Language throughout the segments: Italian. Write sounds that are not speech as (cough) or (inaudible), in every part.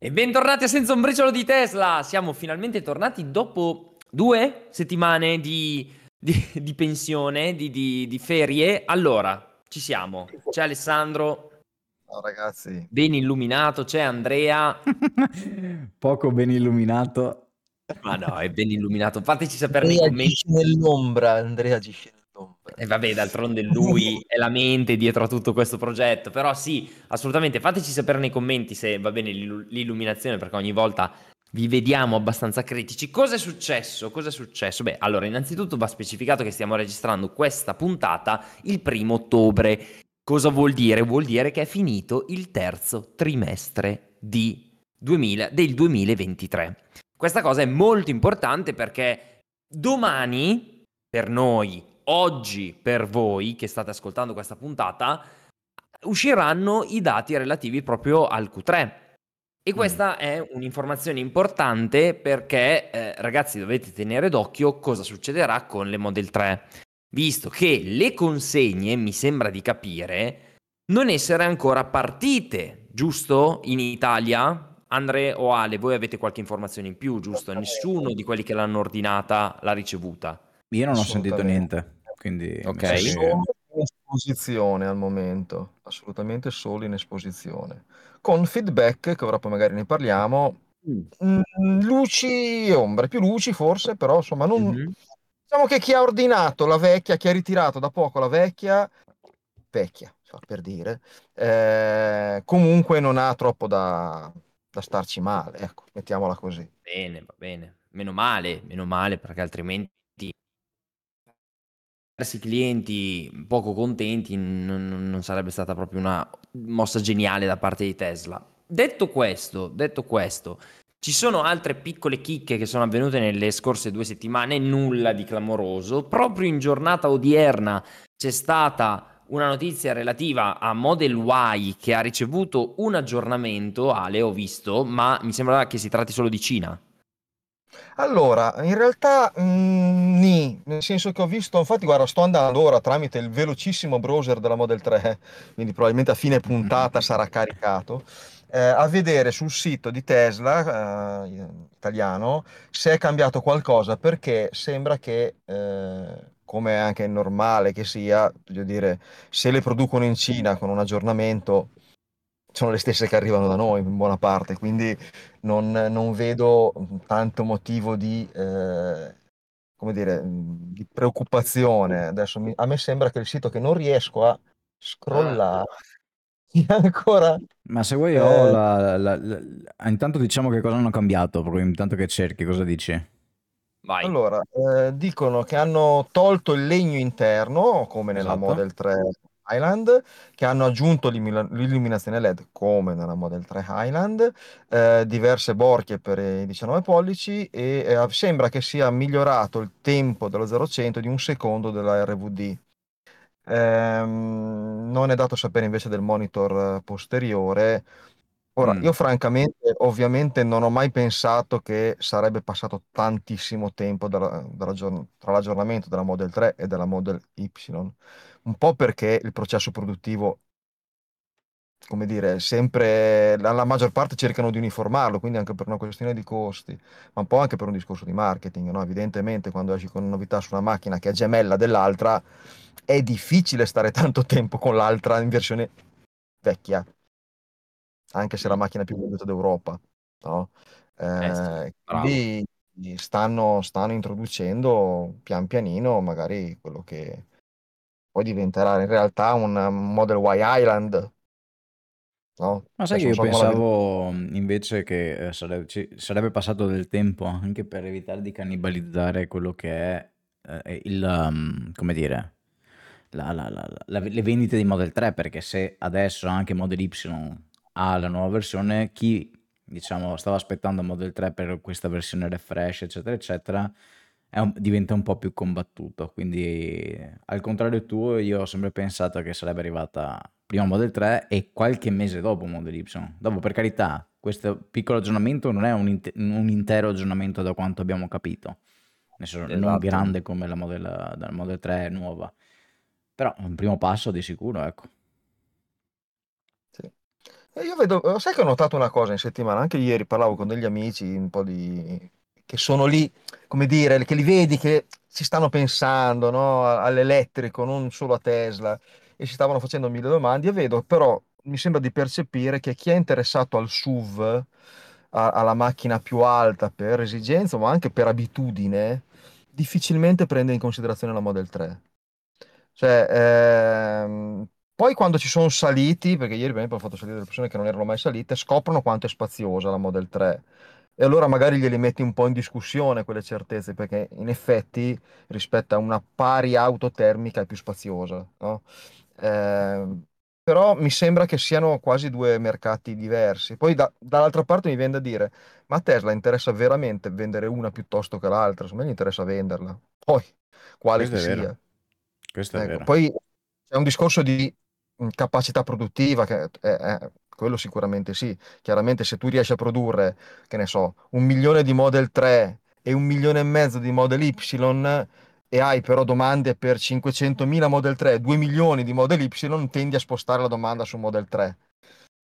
E bentornati a Senza un briciolo di Tesla. Siamo finalmente tornati dopo due settimane di, di, di pensione, di, di, ferie. Allora, ci siamo. C'è Alessandro. Ciao ragazzi. Ben illuminato. C'è Andrea. (laughs) Poco ben illuminato. Ma no, è ben illuminato. Fateci sapere Andrea nei commenti. nell'ombra. Andrea agisce e vabbè, d'altronde lui è la mente dietro a tutto questo progetto. Però sì, assolutamente, fateci sapere nei commenti se va bene l'illuminazione, perché ogni volta vi vediamo abbastanza critici. Cosa è successo? Cosa è successo? Beh, allora, innanzitutto va specificato che stiamo registrando questa puntata il primo ottobre. Cosa vuol dire? Vuol dire che è finito il terzo trimestre 2000, del 2023. Questa cosa è molto importante perché domani, per noi, oggi per voi che state ascoltando questa puntata usciranno i dati relativi proprio al Q3. E questa mm. è un'informazione importante perché, eh, ragazzi, dovete tenere d'occhio cosa succederà con le Model 3, visto che le consegne, mi sembra di capire, non essere ancora partite, giusto? In Italia? Andre o Ale, voi avete qualche informazione in più, giusto? Nessuno di quelli che l'hanno ordinata l'ha ricevuta. Io non ho sentito niente. Quindi Ok. Solo in esposizione al momento, assolutamente solo in esposizione. Con feedback, che ora poi magari ne parliamo, mm. mm luci e ombre, più luci forse, però insomma non... Mhm. Diciamo che chi ha ordinato la vecchia, chi ha ritirato da poco la vecchia, vecchia, per dire, eh, comunque non ha troppo da, da starci male, ecco, mettiamola così. Bene, va bene. Meno male, meno male, perché altrimenti diversi clienti poco contenti non, non, sarebbe stata proprio una mossa geniale da parte di Tesla. Detto questo, detto questo, ci sono altre piccole chicche che sono avvenute nelle scorse due settimane, nulla di clamoroso. Proprio in giornata odierna c'è stata una notizia relativa a Model Y che ha ricevuto un aggiornamento, Ale ho visto, ma mi sembra che si tratti solo di Cina. Allora, in realtà, mhmm, nì, nel senso che ho visto infatti guarda sto andando ora tramite il velocissimo browser della Model 3, quindi probabilmente a fine puntata sarà caricato, ehm, a vedere sul sito di Tesla, ehm, italiano, se è cambiato qualcosa perché sembra che, ehm, come è anche normale che sia, voglio dire, se le producono in Cina con un aggiornamento sono le stesse che arrivano da noi in buona parte, quindi non, non vedo tanto motivo di, eh, come dire, di preoccupazione. Adesso mi, a me sembra che il sito che non riesco a scrollare sia ancora... Ma se vuoi eh, ho la, la, la, Intanto diciamo che cosa hanno cambiato, proprio intanto che cerchi, cosa dici? Vai. Allora, eh, dicono che hanno tolto il legno interno, come nella esatto. Model 3 Highland che hanno aggiunto l'illuminazione LED come nella Model 3 Highland, eh, diverse borchie per i 19 pollici e eh, sembra che sia migliorato il tempo dello 0-100 di un secondo della RVD. Ehm, non è dato sapere invece del monitor posteriore. Ora, mm. io francamente, ovviamente non ho mai pensato che sarebbe passato tantissimo tempo dalla, dalla, tra l'aggiornamento della Model 3 e della Model Y un po' perché il processo produttivo, come dire, sempre la, la maggior parte cercano di uniformarlo, quindi anche per una questione di costi, ma un po' anche per un discorso di marketing, no? Evidentemente quando esci con una novità su una macchina che è gemella dell'altra, è difficile stare tanto tempo con l'altra in versione vecchia, anche se è la macchina più venduta d'Europa, no? Eh, eh, quindi stanno, stanno introducendo pian pianino magari quello che poi diventerà in realtà un Model Y Island. No? Ma sai che io pensavo invece che eh, sarebbe, ci, sarebbe passato del tempo anche per evitare di cannibalizzare quello che è eh, il, um, come dire, la, la, la, le vendite di Model 3, perché se adesso anche Model Y ha la nuova versione, chi diciamo stava aspettando Model 3 per questa versione refresh, eccetera, eccetera, un, diventa un po' più combattuto. Quindi, al contrario tuo, io ho sempre pensato che sarebbe arrivata prima Model 3 e qualche mese dopo Model Y. Dopo, per carità, questo piccolo aggiornamento non è un, int- un intero aggiornamento da quanto abbiamo capito. Senso, esatto. Non grande come la Model, la Model 3 nuova. Però un primo passo di sicuro, ecco. Sì. E io vedo, sai che ho notato una cosa in settimana, anche ieri parlavo con degli amici un po' di... che sono lì, come dire, che li vedi che ci stanno pensando, no? All'elettrico, non solo a Tesla, e si stavano facendo mille domande. E vedo però, mi sembra di percepire che chi è interessato al SUV, a- alla macchina più alta per esigenza, ma anche per abitudine, difficilmente prende in considerazione la Model 3. Cioè, ehm, poi quando ci sono saliti, perché ieri per esempio ho fatto salire delle persone che non erano mai salite, scoprono quanto è spaziosa la Model 3. E allora magari glieli metti un po' in discussione quelle certezze, perché in effetti rispetto a una pari auto termica è più spaziosa, no? Eh, però mi sembra che siano quasi due mercati diversi. Poi da- dall'altra parte mi viene da dire, ma a Tesla interessa veramente vendere una piuttosto che l'altra? Secondo me gli interessa venderla. Poi, quale Questo che è vero. sia. Questo è Ecco, vero. poi c'è un discorso di mh, capacità produttiva, che è, è- quello sicuramente sì. Chiaramente se tu riesci a produrre, che ne so, un milione di Model 3 e un milione e mezzo di Model Y e hai però domande per 500.000 Model 3, 2 milioni di Model Y, tendi a spostare la domanda su Model 3.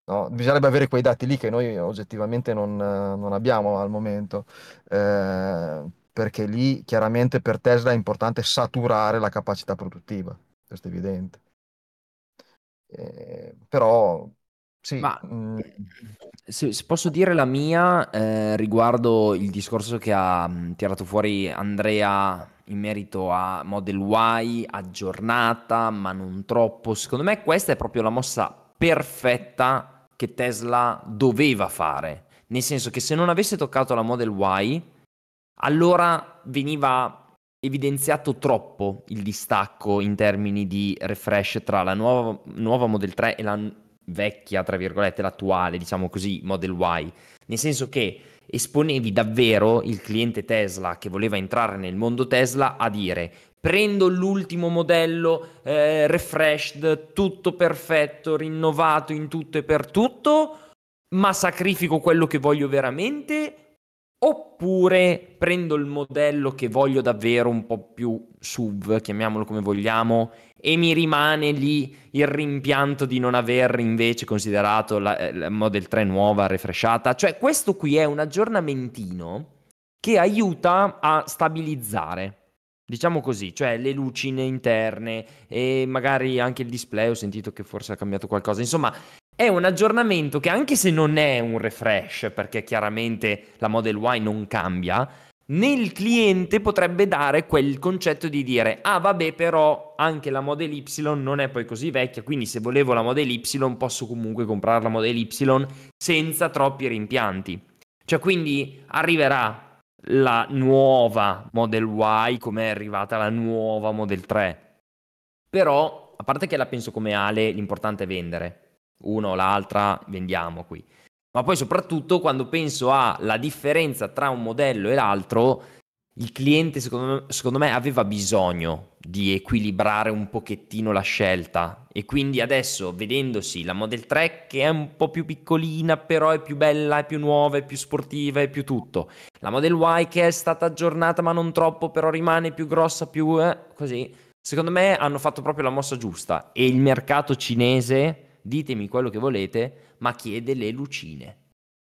No? Bisognerebbe avere quei dati lì che noi oggettivamente non, non abbiamo al momento, eh, perché lì chiaramente per Tesla è importante saturare la capacità produttiva, questo è evidente. Eh, però sì, Ma mm, se, se posso dire la mia eh, riguardo il discorso che ha mh, tirato fuori Andrea in merito a Model Y aggiornata, ma non troppo. Secondo me questa è proprio la mossa perfetta che Tesla doveva fare. Nel senso che se non avesse toccato la Model Y, allora veniva evidenziato troppo il distacco in termini di refresh tra la nuova, nuova Model 3 e la vecchia, tra virgolette, l'attuale, diciamo così, Model Y. Nel senso che esponevi davvero il cliente Tesla che voleva entrare nel mondo Tesla a dire prendo l'ultimo modello eh, refreshed, tutto perfetto, rinnovato in tutto e per tutto, ma sacrifico quello che voglio veramente oppure prendo il modello che voglio davvero un po' più SUV, chiamiamolo come vogliamo, e mi rimane lì il rimpianto di non aver invece considerato la, eh, la Model 3 nuova, refreshata. Cioè questo qui è un aggiornamentino che aiuta a stabilizzare. Diciamo così, cioè le lucine interne e magari anche il display, ho sentito che forse ha cambiato qualcosa. Insomma, è un aggiornamento che anche se non è un refresh, perché chiaramente la Model Y non cambia, nel cliente potrebbe dare quel concetto di dire ah vabbè però anche la Model Y non è poi così vecchia quindi se volevo la Model Y posso comunque comprare la Model Y senza troppi rimpianti. Cioè quindi arriverà la nuova Model Y come è arrivata la nuova Model 3 però a parte che la penso come Ale l'importante è vendere una o l'altra vendiamo qui. Ma poi soprattutto quando penso alla differenza tra un modello e l'altro, il cliente secondo me, secondo me, aveva bisogno di equilibrare un pochettino la scelta. E quindi adesso vedendosi la Model 3 che è un po' più piccolina però è più bella, è più nuova, è più sportiva, è più tutto, la Model Y che è stata aggiornata ma non troppo però rimane più grossa, più eh, così, secondo me hanno fatto proprio la mossa giusta. E il mercato cinese, ditemi quello che volete, ma chiede le lucine.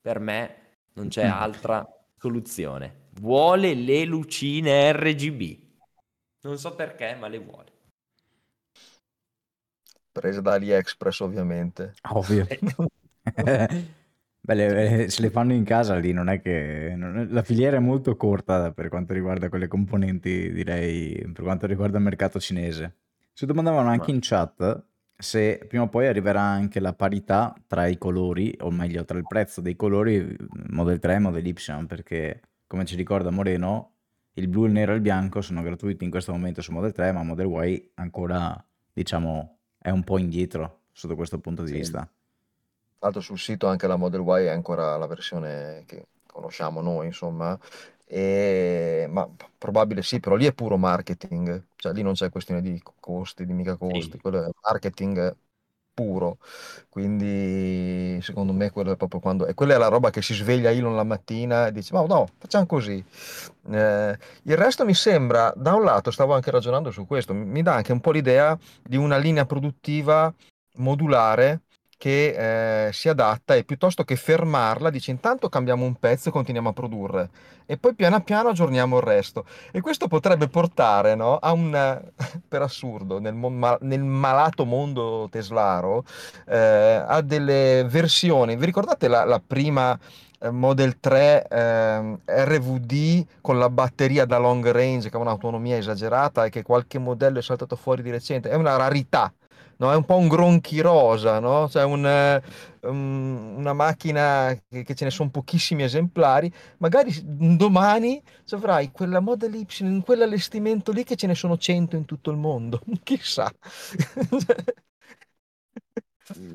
Per me non c'è mm. altra soluzione. Vuole le lucine RGB. Non so perché, ma le vuole. Prese da AliExpress, ovviamente. Ovvio. (laughs) Beh, le, se le fanno in casa lì non è che... Non la filiera è molto corta per quanto riguarda quelle componenti, direi, per quanto riguarda il mercato cinese. Si domandavano anche in chat se prima o poi arriverà anche la parità tra i colori, o meglio tra il prezzo dei colori Model 3 e Model Y, perché come ci ricorda Moreno, il blu, il nero e il bianco sono gratuiti in questo momento su Model 3, ma Model Y ancora, diciamo, è un po' indietro sotto questo punto di sì. vista. Tra l'altro sul sito anche la Model Y è ancora la versione che conosciamo noi, insomma, e... ma probabile sì, però lì è puro marketing, cioè lì non c'è questione di costi, di mica costi, sì. quello è marketing puro. Quindi secondo me quello è proprio quando... E quella è la roba che si sveglia Elon la mattina e dice, ma no, facciamo così. Eh, il resto mi sembra, da un lato, stavo anche ragionando su questo, mi dà anche un po' l'idea di una linea produttiva modulare che eh, si adatta e piuttosto che fermarla dice intanto cambiamo un pezzo e continuiamo a produrre e poi piano piano aggiorniamo il resto. E questo potrebbe portare no, a un (laughs) per assurdo nel, nel malato mondo teslaro eh, a delle versioni. Vi ricordate la, la prima eh, Model 3 eh, RVD con la batteria da long range che ha un'autonomia esagerata e che qualche modello è saltato fuori di recente? È una rarità no? È un po' un gronchi rosa, no? Cioè un, um, una macchina che, che, ce ne sono pochissimi esemplari, magari domani avrai quella Model Y in quell'allestimento lì che ce ne sono 100 in tutto il mondo, (laughs) chissà.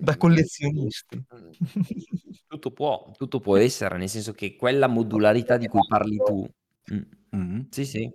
da collezionisti. (laughs) Tutto può, tutto può essere, nel senso che quella modularità di cui parli tu... Mm. Sì, sì.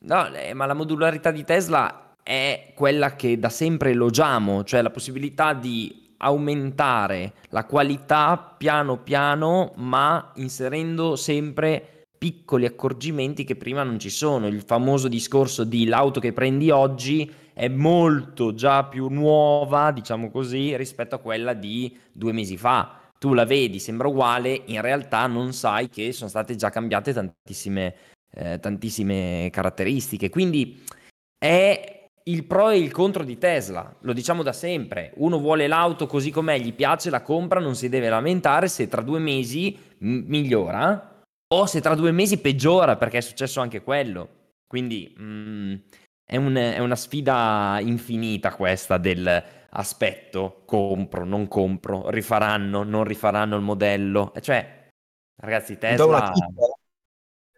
No, eh, ma la modularità di Tesla è quella che da sempre elogiamo, cioè la possibilità di aumentare la qualità piano piano, ma inserendo sempre piccoli accorgimenti che prima non ci sono. Il famoso discorso di l'auto che prendi oggi è molto già più nuova, diciamo così, rispetto a quella di due mesi fa. Tu la vedi, sembra uguale, in realtà non sai che sono state già cambiate tantissime, eh, tantissime caratteristiche. Quindi è il pro e il contro di Tesla, lo diciamo da sempre, uno vuole l'auto così com'è, gli piace, la compra, non si deve lamentare se tra due mesi m- migliora o se tra due mesi peggiora perché è successo anche quello. Quindi mm, è, un, è, una sfida infinita questa del aspetto, compro, non compro, rifaranno, non rifaranno il modello. Cioè, ragazzi, Tesla... Do una chicca,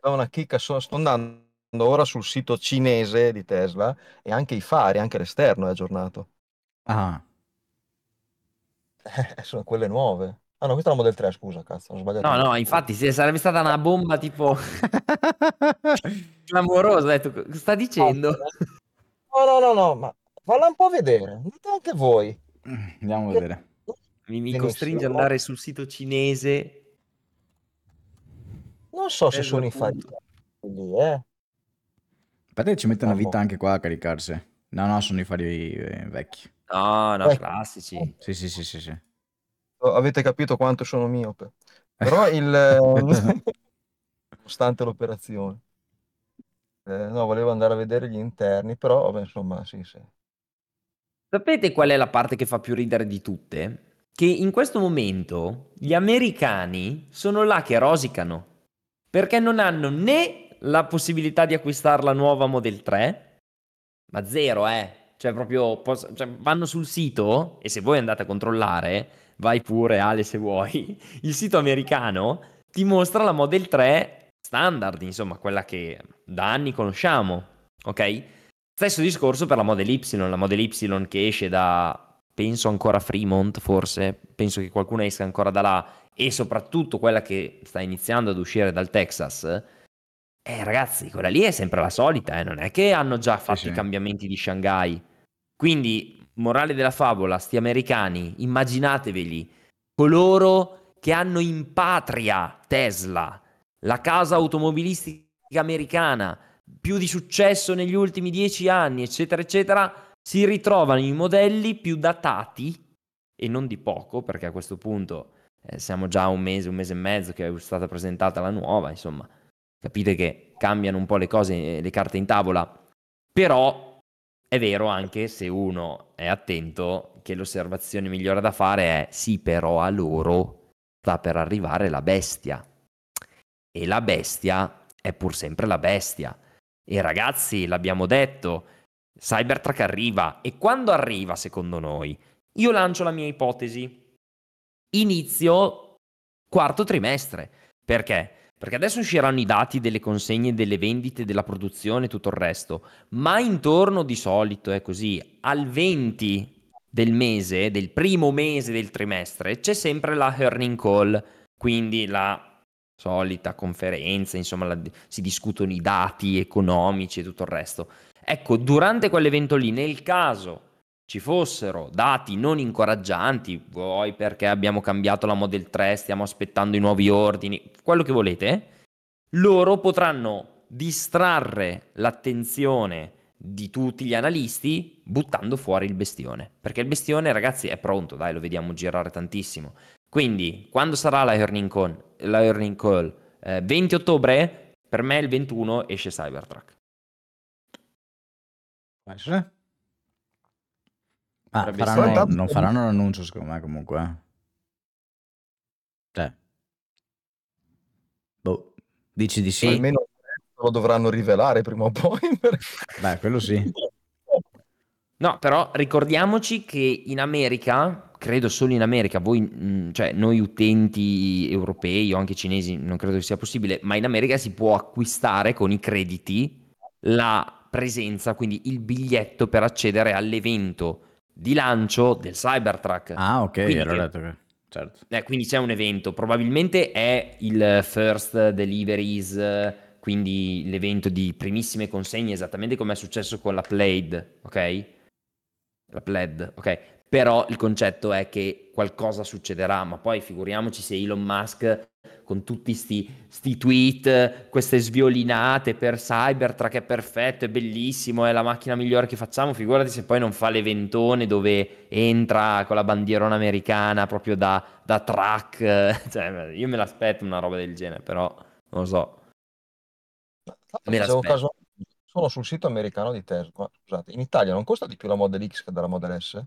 do una chicca sto andando ora sul sito cinese di Tesla e anche i fari, anche l'esterno è aggiornato. Ah. Eh, sono quelle nuove. Ah no, questa è la Model 3, scusa, cazzo, ho sbagliato. No, no, infatti se sarebbe stata una bomba tipo (laughs) clamorosa, detto, sta dicendo? No, no, no, no, ma falla un po' vedere, dite anche voi. Andiamo a vedere. Mi, mi costringe ad andare sul sito cinese. Non so se sono i fari lì, eh. Aspetta che ci mette una vita anche qua a caricarsi. No, no, sono i fari eh, vecchi. No, no, classici. Sì, sì, sì, sì, sì. Avete capito quanto sono miope. (laughs) Però il... Eh, (laughs) nonostante l'operazione. Eh, no, volevo andare a vedere gli interni, però vabbè, insomma, sì, sì. Sapete qual è la parte che fa più ridere di tutte? Che in questo momento gli americani sono là che rosicano perché non hanno né la possibilità di acquistare la nuova Model 3, ma zero, eh. Cioè, proprio pos- cioè, vanno sul sito e se voi andate a controllare, vai pure Ale se vuoi, (laughs) il sito americano ti mostra la Model 3 standard, insomma, quella che da anni conosciamo, ok? Stesso discorso per la Model Y, la Model Y che esce da, penso ancora Fremont, forse, penso che qualcuno esca ancora da là, e soprattutto quella che sta iniziando ad uscire dal Texas, eh ragazzi, quella lì è sempre la solita, eh, non è che hanno già fatto sì, i cambiamenti di Shanghai. Quindi, morale della favola, sti americani, immaginateveli, coloro che hanno in patria Tesla, la casa automobilistica americana, più di successo negli ultimi dieci anni, eccetera, eccetera, si ritrovano i modelli più datati, e non di poco, perché a questo punto eh, siamo già un mese, un mese e mezzo che è stata presentata la nuova, insomma capite che cambiano un po' le cose, le carte in tavola, però è vero anche se uno è attento che l'osservazione migliore da fare è sì, però a loro sta per arrivare la bestia. E la bestia è pur sempre la bestia. E ragazzi, l'abbiamo detto, Cybertruck arriva e quando arriva secondo noi? Io lancio la mia ipotesi. Inizio quarto trimestre. Perché? Perché adesso usciranno i dati delle consegne, delle vendite, della produzione e tutto il resto, ma intorno di solito è così, al 20 del mese, del primo mese del trimestre, c'è sempre la earning call, quindi la solita conferenza, insomma la, si discutono i dati economici e tutto il resto. Ecco, durante quell'evento lì, nel caso ci fossero dati non incoraggianti, vuoi perché abbiamo cambiato la Model 3, stiamo aspettando i nuovi ordini, quello che volete, loro potranno distrarre l'attenzione di tutti gli analisti buttando fuori il bestione. Perché il bestione, ragazzi, è pronto, dai, lo vediamo girare tantissimo. Quindi, quando sarà la earning call? La earning call? Eh, 20 ottobre? Per me il 21 esce Cybertruck. Essere? Ah, faranno, non faranno l'annuncio secondo me comunque. Eh. Cioè. Boh, dici di sì? Almeno lo dovranno rivelare prima o poi. (laughs) Beh, quello sì. No, però ricordiamoci che in America, credo solo in America, voi, mm, cioè noi utenti europei o anche cinesi, non credo che sia possibile, ma in America si può acquistare con i crediti la presenza, quindi il biglietto per accedere all'evento di lancio del Cybertruck. Ah, ok, quindi, ero detto che... Certo. Eh, quindi c'è un evento, probabilmente è il First Deliveries, quindi l'evento di primissime consegne, esattamente come è successo con la Plaid, ok? La Plaid, ok? Però il concetto è che qualcosa succederà, ma poi figuriamoci se Elon Musk con tutti sti, sti tweet, queste sviolinate per Cybertruck è perfetto, è bellissimo, è la macchina migliore che facciamo, figurati se poi non fa l'eventone dove entra con la bandierona americana proprio da, da track, (laughs) cioè, io me l'aspetto una roba del genere, però non lo so. Me caso, sono sul sito americano di Tesla, scusate, in Italia non costa di più la Model X che della Model S?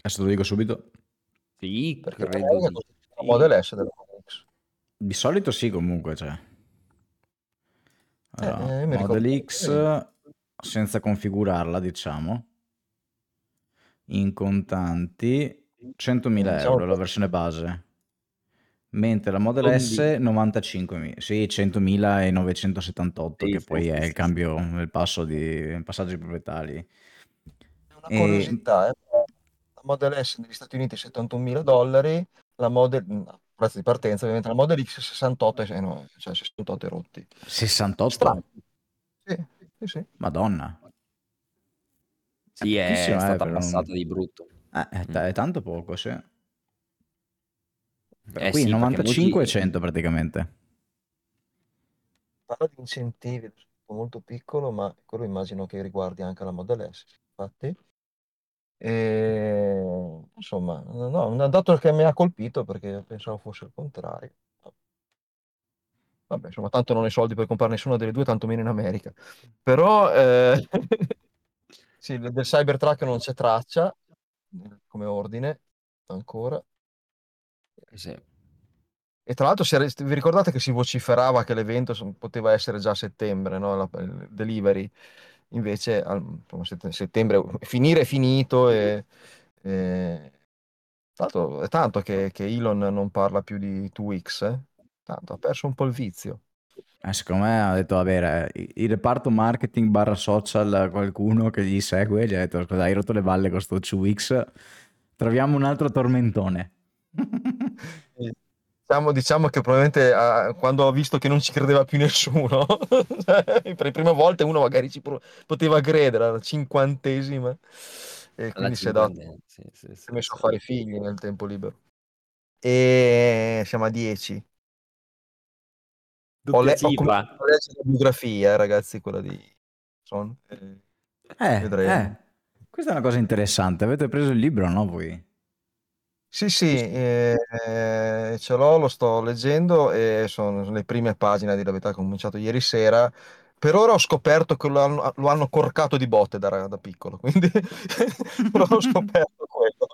Adesso te lo dico subito. Sì, Perché credo la Model S della Model X. Di solito sì, comunque, cioè. Allora, eh, Model X senza configurarla, diciamo. In contanti 100.000 diciamo euro la versione base. Mentre la Model Quindi... S 95.000, sì, 100.978 sì, che sì, poi sì, è il cambio, il passo di passaggio di proprietari. Una curiosità, e... eh Model S negli Stati Uniti 71.000 dollari, la Model, mm, prezzo di partenza ovviamente, la Model X 68, eh, no, cioè 68 rotti. 68? Strano. Sì, sì, sì. Madonna. Sì, è, è eh, stata passata un... di brutto. Eh, è, t- è, tanto poco, sì. Eh, Qui sì, 95 molti... e 100 praticamente. Parla di incentivi, molto piccolo, ma quello immagino che riguardi anche la Model S, infatti. E, insomma, no, un dato che mi ha colpito perché pensavo fosse il contrario. Vabbè, insomma, tanto non ho i soldi per comprare nessuna delle due, tanto meno in America. Però eh, (laughs) sì, del Cybertruck non c'è traccia come ordine ancora. Sì. E tra l'altro, vi ricordate che si vociferava che l'evento poteva essere già a settembre, no? La, il delivery? Invece insomma, settembre finire è finito e, e... Tanto, è tanto che, che, Elon non parla più di 2X, eh? tanto ha perso un po' il vizio. Eh, secondo me ha detto, vabbè, il reparto marketing barra social, qualcuno che gli segue, gli ha detto, scusa, hai rotto le balle con sto 2X, troviamo un altro tormentone. (laughs) Diciamo, diciamo che probabilmente uh, quando ho visto che non ci credeva più (laughs) nessuno, per le prime volte uno magari ci pro- poteva credere, alla cinquantesima, e quindi si è, dato, sì, sì, si è messo a fare figli nel tempo libero. E siamo a 10. Ho, le- ho cominciato a leggere la biografia, eh, ragazzi, quella di Son. Eh, eh, questa è una cosa interessante. Avete preso il libro, no, voi? Sì, sì, ehm, ce l'ho, lo sto leggendo e sono le prime pagine, a dire la verità, che ho cominciato ieri sera. Per ora ho scoperto che lo hanno, lo hanno corcato di botte da, da piccolo, (laughs) quindi (laughs) però ho scoperto quello.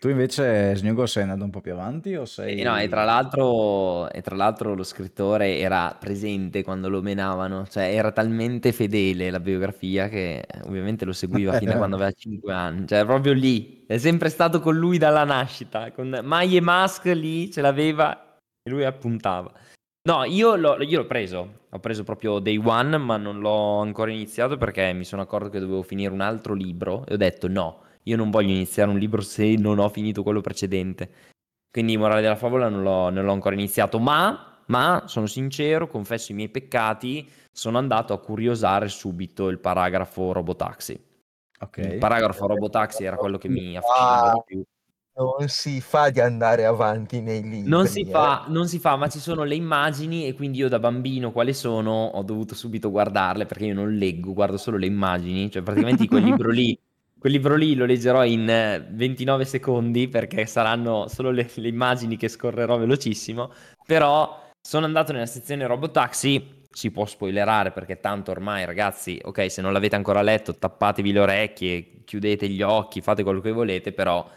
Tu invece, Snugo, sei andato un po' più avanti o sei... E no, e tra l'altro, e tra l'altro lo scrittore era presente quando lo menavano, cioè era talmente fedele la biografia che ovviamente lo seguiva fino a (laughs) quando aveva 5 anni, cioè proprio lì, è sempre stato con lui dalla nascita, con Maglie Musk lì ce l'aveva e lui appuntava. No, io l'ho, io l'ho preso, ho preso proprio Day One, ma non l'ho ancora iniziato perché mi sono accorto che dovevo finire un altro libro e ho detto no io non voglio iniziare un libro se non ho finito quello precedente. Quindi, morale della favola, non l'ho, non l'ho ancora iniziato, ma, ma, sono sincero, confesso i miei peccati, sono andato a curiosare subito il paragrafo Robotaxi. Okay. Il paragrafo Robotaxi era quello che mi affascinava di più. non si fa di andare avanti nei libri. Non si eh. fa, non si fa, ma ci sono le immagini e quindi io da bambino quali sono ho dovuto subito guardarle perché io non leggo, guardo solo le immagini, cioè praticamente quel libro lì, quel libro lì lo leggerò in 29 eh, secondi perché saranno solo le, le immagini che scorrerò velocissimo, però sono andato nella sezione Robotaxi, si può spoilerare perché tanto ormai ragazzi, ok, se non l'avete ancora letto tappatevi le orecchie, chiudete gli occhi, fate quello che volete, però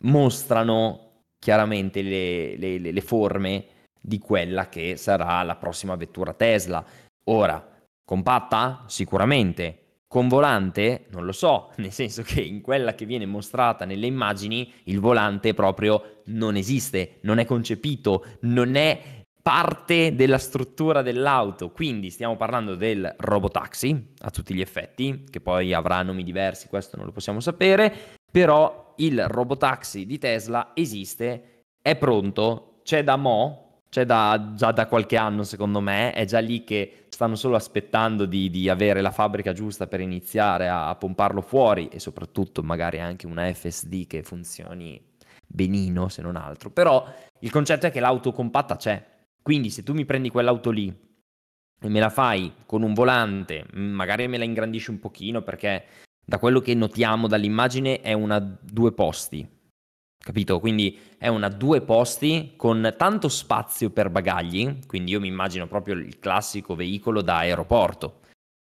mostrano chiaramente le, le, le forme di quella che sarà la prossima vettura Tesla. Ora, compatta? Sicuramente. Con volante? Non lo so, (laughs) nel senso che in quella che viene mostrata nelle immagini il volante proprio non esiste, non è concepito, non è parte della struttura dell'auto. Quindi stiamo parlando del robotaxi a tutti gli effetti, che poi avrà nomi diversi, questo non lo possiamo sapere, però il robotaxi di Tesla esiste, è pronto, c'è da mo', c'è da, già da qualche anno secondo me, è già lì che stanno solo aspettando di, di avere la fabbrica giusta per iniziare a, a pomparlo fuori e soprattutto magari anche una FSD che funzioni benino se non altro. Però il concetto è che l'auto compatta c'è, quindi se tu mi prendi quell'auto lì e me la fai con un volante, magari me la ingrandisci un pochino perché da quello che notiamo dall'immagine è una due posti, capito? Quindi è una due posti con tanto spazio per bagagli, quindi io mi immagino proprio il classico veicolo da aeroporto.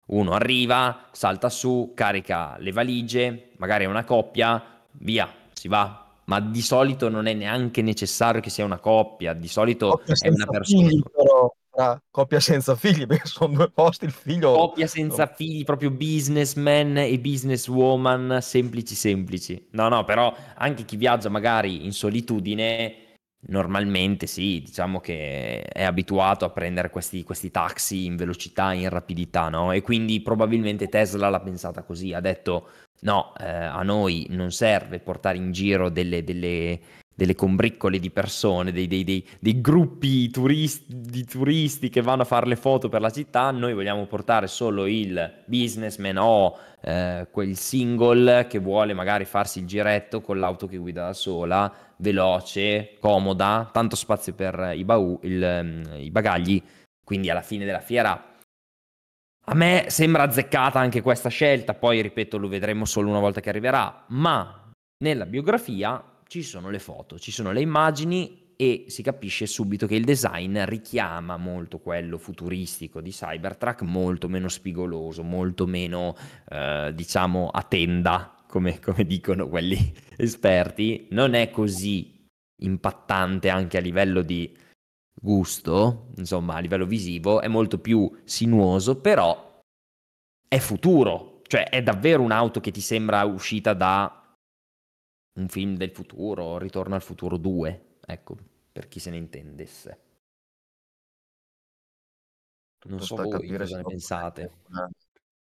Uno arriva, salta su, carica le valigie, magari è una coppia, via, si va. Ma di solito non è neanche necessario che sia una coppia, di solito è una persona. Figli, però tra coppia senza figli, (laughs) perché sono due posti, il figlio... Coppia senza figli, proprio businessman e businesswoman, semplici semplici. No, no, però anche chi viaggia magari in solitudine, normalmente sì, diciamo che è abituato a prendere questi, questi taxi in velocità, in rapidità, no? E quindi probabilmente Tesla l'ha pensata così, ha detto no, eh, a noi non serve portare in giro delle, delle delle combriccole di persone, dei, dei, dei, dei gruppi turisti, di turisti che vanno a fare le foto per la città, noi vogliamo portare solo il businessman o eh, quel single che vuole magari farsi il giretto con l'auto che guida da sola, veloce, comoda, tanto spazio per i, baù, il, um, i bagagli, quindi alla fine della fiera a me sembra azzeccata anche questa scelta, poi ripeto lo vedremo solo una volta che arriverà, ma nella biografia ci sono le foto, ci sono le immagini e si capisce subito che il design richiama molto quello futuristico di Cybertruck, molto meno spigoloso, molto meno, eh, diciamo, a tenda, come, come dicono quelli (laughs) esperti. Non è così impattante anche a livello di gusto, insomma, a livello visivo, è molto più sinuoso, però è futuro, cioè è davvero un'auto che ti sembra uscita da un film del futuro, Ritorno al futuro 2, ecco, per chi se ne intendesse. Non so voi cosa ne pensate.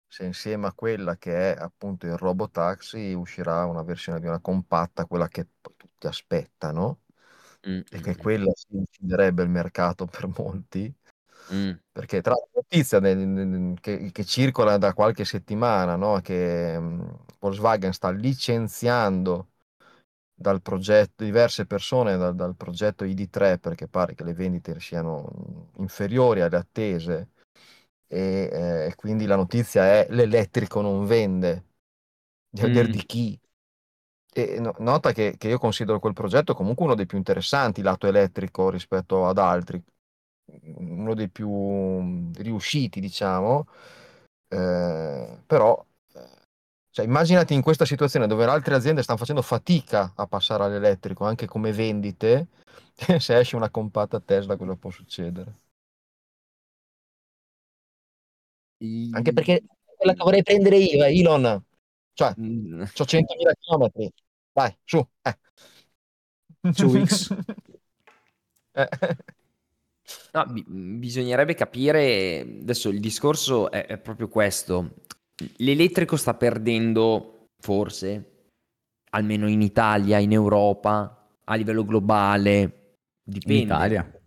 Se insieme a quella che è appunto il Robotaxi uscirà una versione di una compatta, quella che tutti aspettano, mm, e che mm, mm. quella si inciderebbe il mercato per molti, mm. perché tra la notizia nel, nel, che, che, circola da qualche settimana, no? che Volkswagen sta licenziando dal progetto, diverse persone dal, dal progetto ID3 perché pare che le vendite siano inferiori alle attese e eh, quindi la notizia è l'elettrico non vende. Di mm. di chi? E no, nota che, che, io considero quel progetto comunque uno dei più interessanti lato elettrico rispetto ad altri, uno dei più riusciti, diciamo, eh, però cioè, immaginati in questa situazione dove altre aziende stanno facendo fatica a passare all'elettrico, anche come vendite, (laughs) se esce una compatta Tesla cosa può succedere? Anche perché quella che vorrei prendere io, eh, Elon. Cioè, mm. ho 100.000 km. Vai, su. Eh. Su X. (laughs) eh. No, bi- bisognerebbe capire, adesso il discorso è, è proprio questo, l'elettrico sta perdendo, forse, almeno in Italia, in Europa, a livello globale, dipende. In Italia.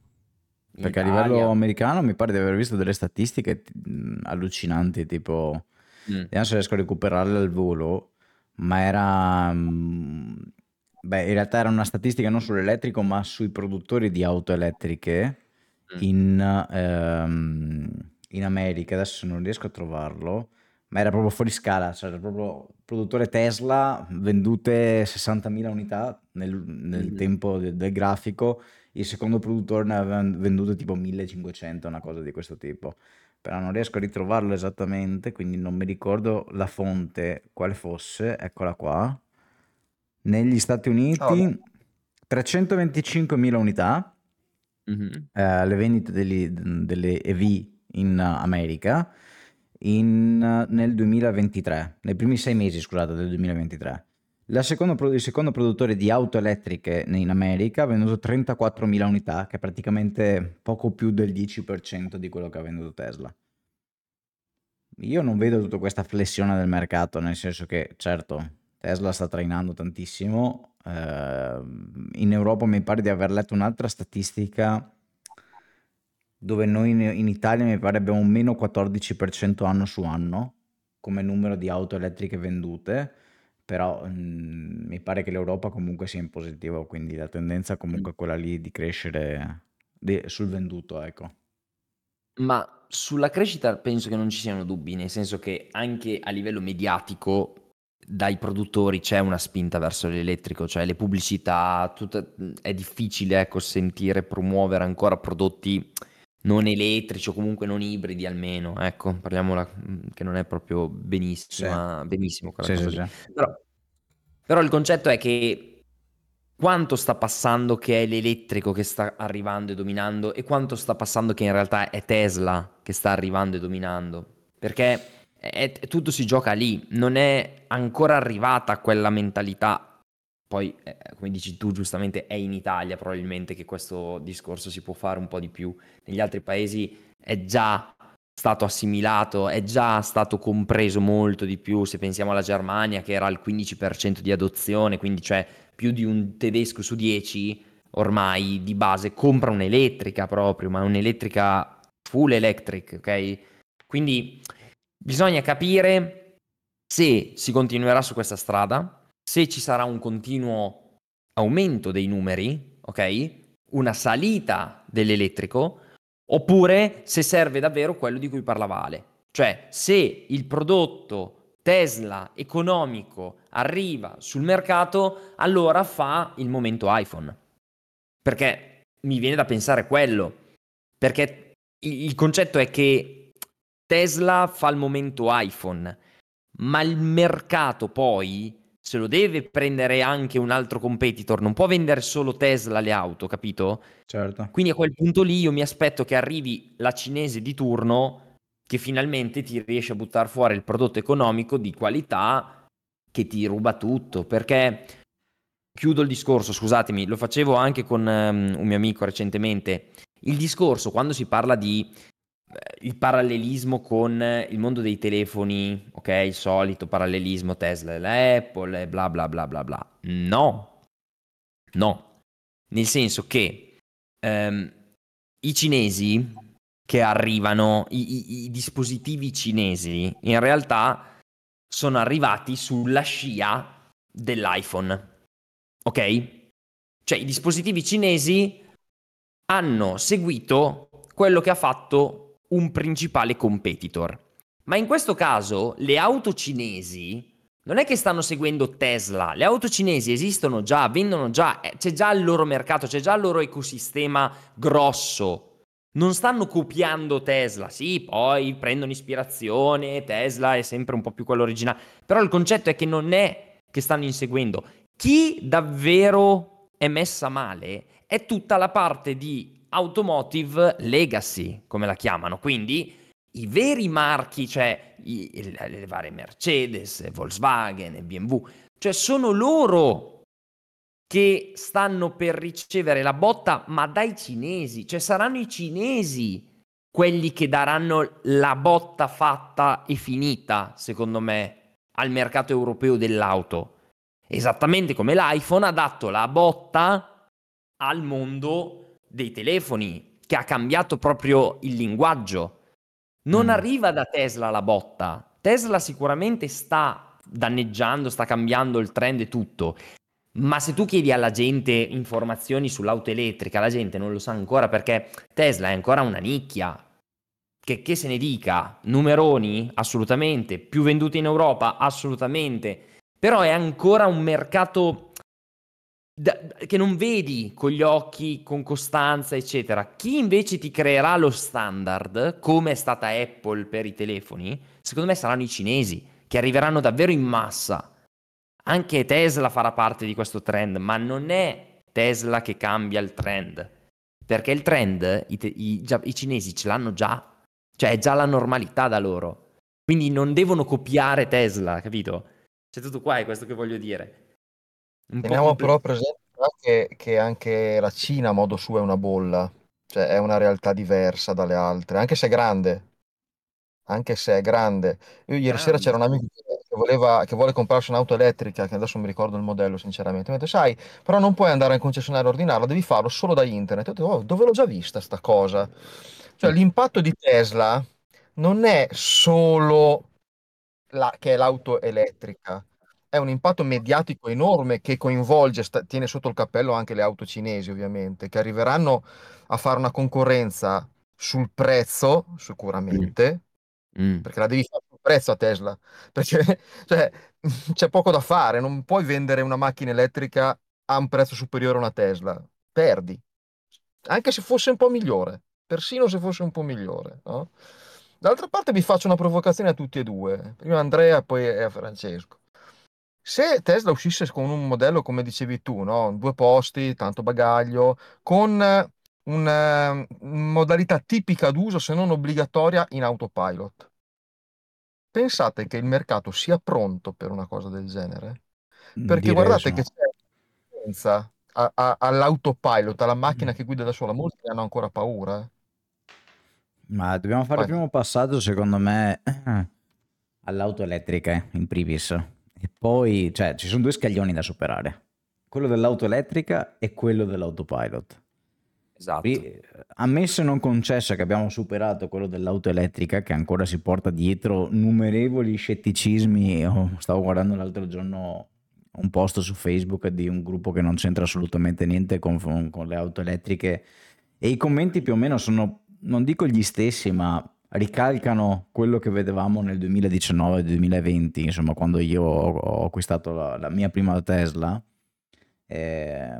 In Perché Italia. a livello americano mi pare di aver visto delle statistiche allucinanti, tipo, mm. vediamo se riesco a recuperarle al volo, ma era beh, in realtà era una statistica non sull'elettrico, ma sui produttori di auto elettriche mm. in, ehm, in America. Adesso non riesco a trovarlo, ma era proprio fuori scala. Cioè, era proprio produttore Tesla, vendute 60.000 unità nel, nel mm. tempo de- del grafico. Il secondo produttore ne aveva vendute tipo 1500, una cosa di questo tipo però non riesco a ritrovarlo esattamente, quindi non mi ricordo la fonte quale fosse, eccola qua. Negli Stati Uniti oh. 325.000 unità, mm-hmm. eh, le vendite degli, delle EV in America in, nel 2023, nei primi sei mesi, scusate, del 2023. Seconda, il secondo produttore di auto elettriche in America ha venduto 34.000 unità, che è praticamente poco più del 10% di quello che ha venduto Tesla. Io non vedo tutta questa flessione del mercato, nel senso che certo Tesla sta trainando tantissimo. Eh, in Europa mi pare di aver letto un'altra statistica dove noi in, Italia mi pare abbiamo un meno 14% anno su anno come numero di auto elettriche vendute però mh, mi pare che l'Europa comunque sia in positivo, quindi la tendenza comunque è quella lì di crescere di- sul venduto, ecco. Ma sulla crescita penso che non ci siano dubbi, nel senso che anche a livello mediatico dai produttori c'è una spinta verso l'elettrico, cioè le pubblicità, tutta- è difficile ecco, sentire promuovere ancora prodotti non elettrici o comunque non ibridi almeno, ecco, parliamola mm, che non è proprio benissimo, sì. benissimo sì, sì, però, però il concetto è che quanto sta passando che è l'elettrico che sta arrivando e dominando e quanto sta passando che in realtà è Tesla che sta arrivando e dominando. Perché è, è, tutto si gioca lì, non è ancora arrivata quella mentalità poi, eh, come dici tu giustamente, è in Italia probabilmente che questo discorso si può fare un po' di più. Negli altri paesi è già stato assimilato, è già stato compreso molto di più. Se pensiamo alla Germania, che era al 15% di adozione, quindi cioè più di un tedesco su 10 ormai di base compra un'elettrica proprio, ma un'elettrica full electric, ok? Quindi bisogna capire se si continuerà su questa strada se ci sarà un continuo aumento dei numeri, ok? Una salita dell'elettrico, oppure se serve davvero quello di cui parlava Ale. Cioè, se il prodotto Tesla economico arriva sul mercato, allora fa il momento iPhone. Perché mi viene da pensare quello. Perché il concetto è che Tesla fa il momento iPhone, ma il mercato poi se lo deve prendere anche un altro competitor, non può vendere solo Tesla le auto, capito? Certo. Quindi a quel punto lì io mi aspetto che arrivi la cinese di turno che finalmente ti riesce a buttare fuori il prodotto economico di qualità che ti ruba tutto, perché chiudo il discorso, scusatemi, lo facevo anche con um, un mio amico recentemente. Il discorso quando si parla di il parallelismo con il mondo dei telefoni, ok? Il solito parallelismo Tesla e la Apple bla bla bla bla bla. No, no, nel senso che um, i cinesi che arrivano, i, i, i dispositivi cinesi, in realtà sono arrivati sulla scia dell'iPhone, ok? Cioè i dispositivi cinesi hanno seguito quello che ha fatto un principale competitor. Ma in questo caso le auto cinesi non è che stanno seguendo Tesla, le auto cinesi esistono già, vendono già, eh, c'è già il loro mercato, c'è già il loro ecosistema grosso. Non stanno copiando Tesla, sì, poi prendono ispirazione, Tesla è sempre un po' più quello originale, però il concetto è che non è che stanno inseguendo. Chi davvero è messa male è tutta la parte di automotive legacy, come la chiamano, quindi i veri marchi, cioè i, le, varie Mercedes, Volkswagen BMW, cioè sono loro che stanno per ricevere la botta, ma dai cinesi, cioè saranno i cinesi quelli che daranno la botta fatta e finita, secondo me, al mercato europeo dell'auto. Esattamente come l'iPhone ha dato la botta al mondo dei telefoni, che ha cambiato proprio il linguaggio. Non mm. arriva da Tesla la botta. Tesla sicuramente sta danneggiando, sta cambiando il trend e tutto. Ma se tu chiedi alla gente informazioni sull'auto elettrica, la gente non lo sa ancora perché Tesla è ancora una nicchia. Che, che se ne dica, numeroni? Assolutamente. Più venduti in Europa? Assolutamente. Però è ancora un mercato da, che non vedi con gli occhi, con costanza, eccetera. Chi invece ti creerà lo standard, come è stata Apple per i telefoni, secondo me saranno i cinesi, che arriveranno davvero in massa anche Tesla farà parte di questo trend, ma non è Tesla che cambia il trend, perché il trend i, i, già, i cinesi ce l'hanno già, cioè è già la normalità da loro. Quindi non devono copiare Tesla, capito? C'è tutto qua, è questo che voglio dire. Un Teniamo compl- però presente che, che anche la Cina a modo suo è una bolla, cioè è una realtà diversa dalle altre, anche se è grande, anche se è grande. Io ieri sera c'era un amico che, voleva, che vuole comprarsi un'auto elettrica, che adesso non mi ricordo il modello sinceramente, mi ha detto, sai, però non puoi andare in concessionario ordinario, devi farlo solo da internet. Ho detto, oh, dove l'ho già vista sta cosa? Cioè l'impatto di Tesla non è solo la, che è l'auto elettrica, è un impatto mediatico enorme che coinvolge, sta, tiene sotto il cappello anche le auto cinesi ovviamente, che arriveranno a fare una concorrenza sul prezzo sicuramente, Mm. perché la devi fare sul prezzo a Tesla, perché (laughs) cioè, (laughs) c'è poco da fare, non puoi vendere una macchina elettrica a un prezzo superiore a una Tesla, perdi, anche se fosse un po' migliore, persino se fosse un po' migliore. No? D'altra parte vi faccio una provocazione a tutti e due, prima Andrea e poi a Francesco. Se Tesla uscisse con un modello come dicevi tu, no? due posti, tanto bagaglio, con una modalità tipica d'uso, se non obbligatoria, in autopilot. Pensate che il mercato sia pronto per una cosa del genere? Perché Direi guardate che c'è a, a, all'autopilot, alla macchina che guida da sola, molti hanno ancora paura. Eh. Ma dobbiamo fare il primo passaggio, secondo me, (clears throat) all'auto elettrica, eh, in privis. E poi, cioè, ci sono due scaglioni da superare. Quello dell'auto elettrica e quello dell'autopilot. Esatto. E, ammesso e non concesso che abbiamo superato quello dell'auto elettrica, che ancora si porta dietro numerevoli scetticismi. Oh, stavo guardando l'altro giorno un post su Facebook di un gruppo che non c'entra assolutamente niente con, con le auto elettriche e i commenti più o meno sono, non dico gli stessi, ma ricalcano quello che vedevamo nel 2019-2020, insomma, quando io ho, acquistato la, la, mia prima Tesla. Eh,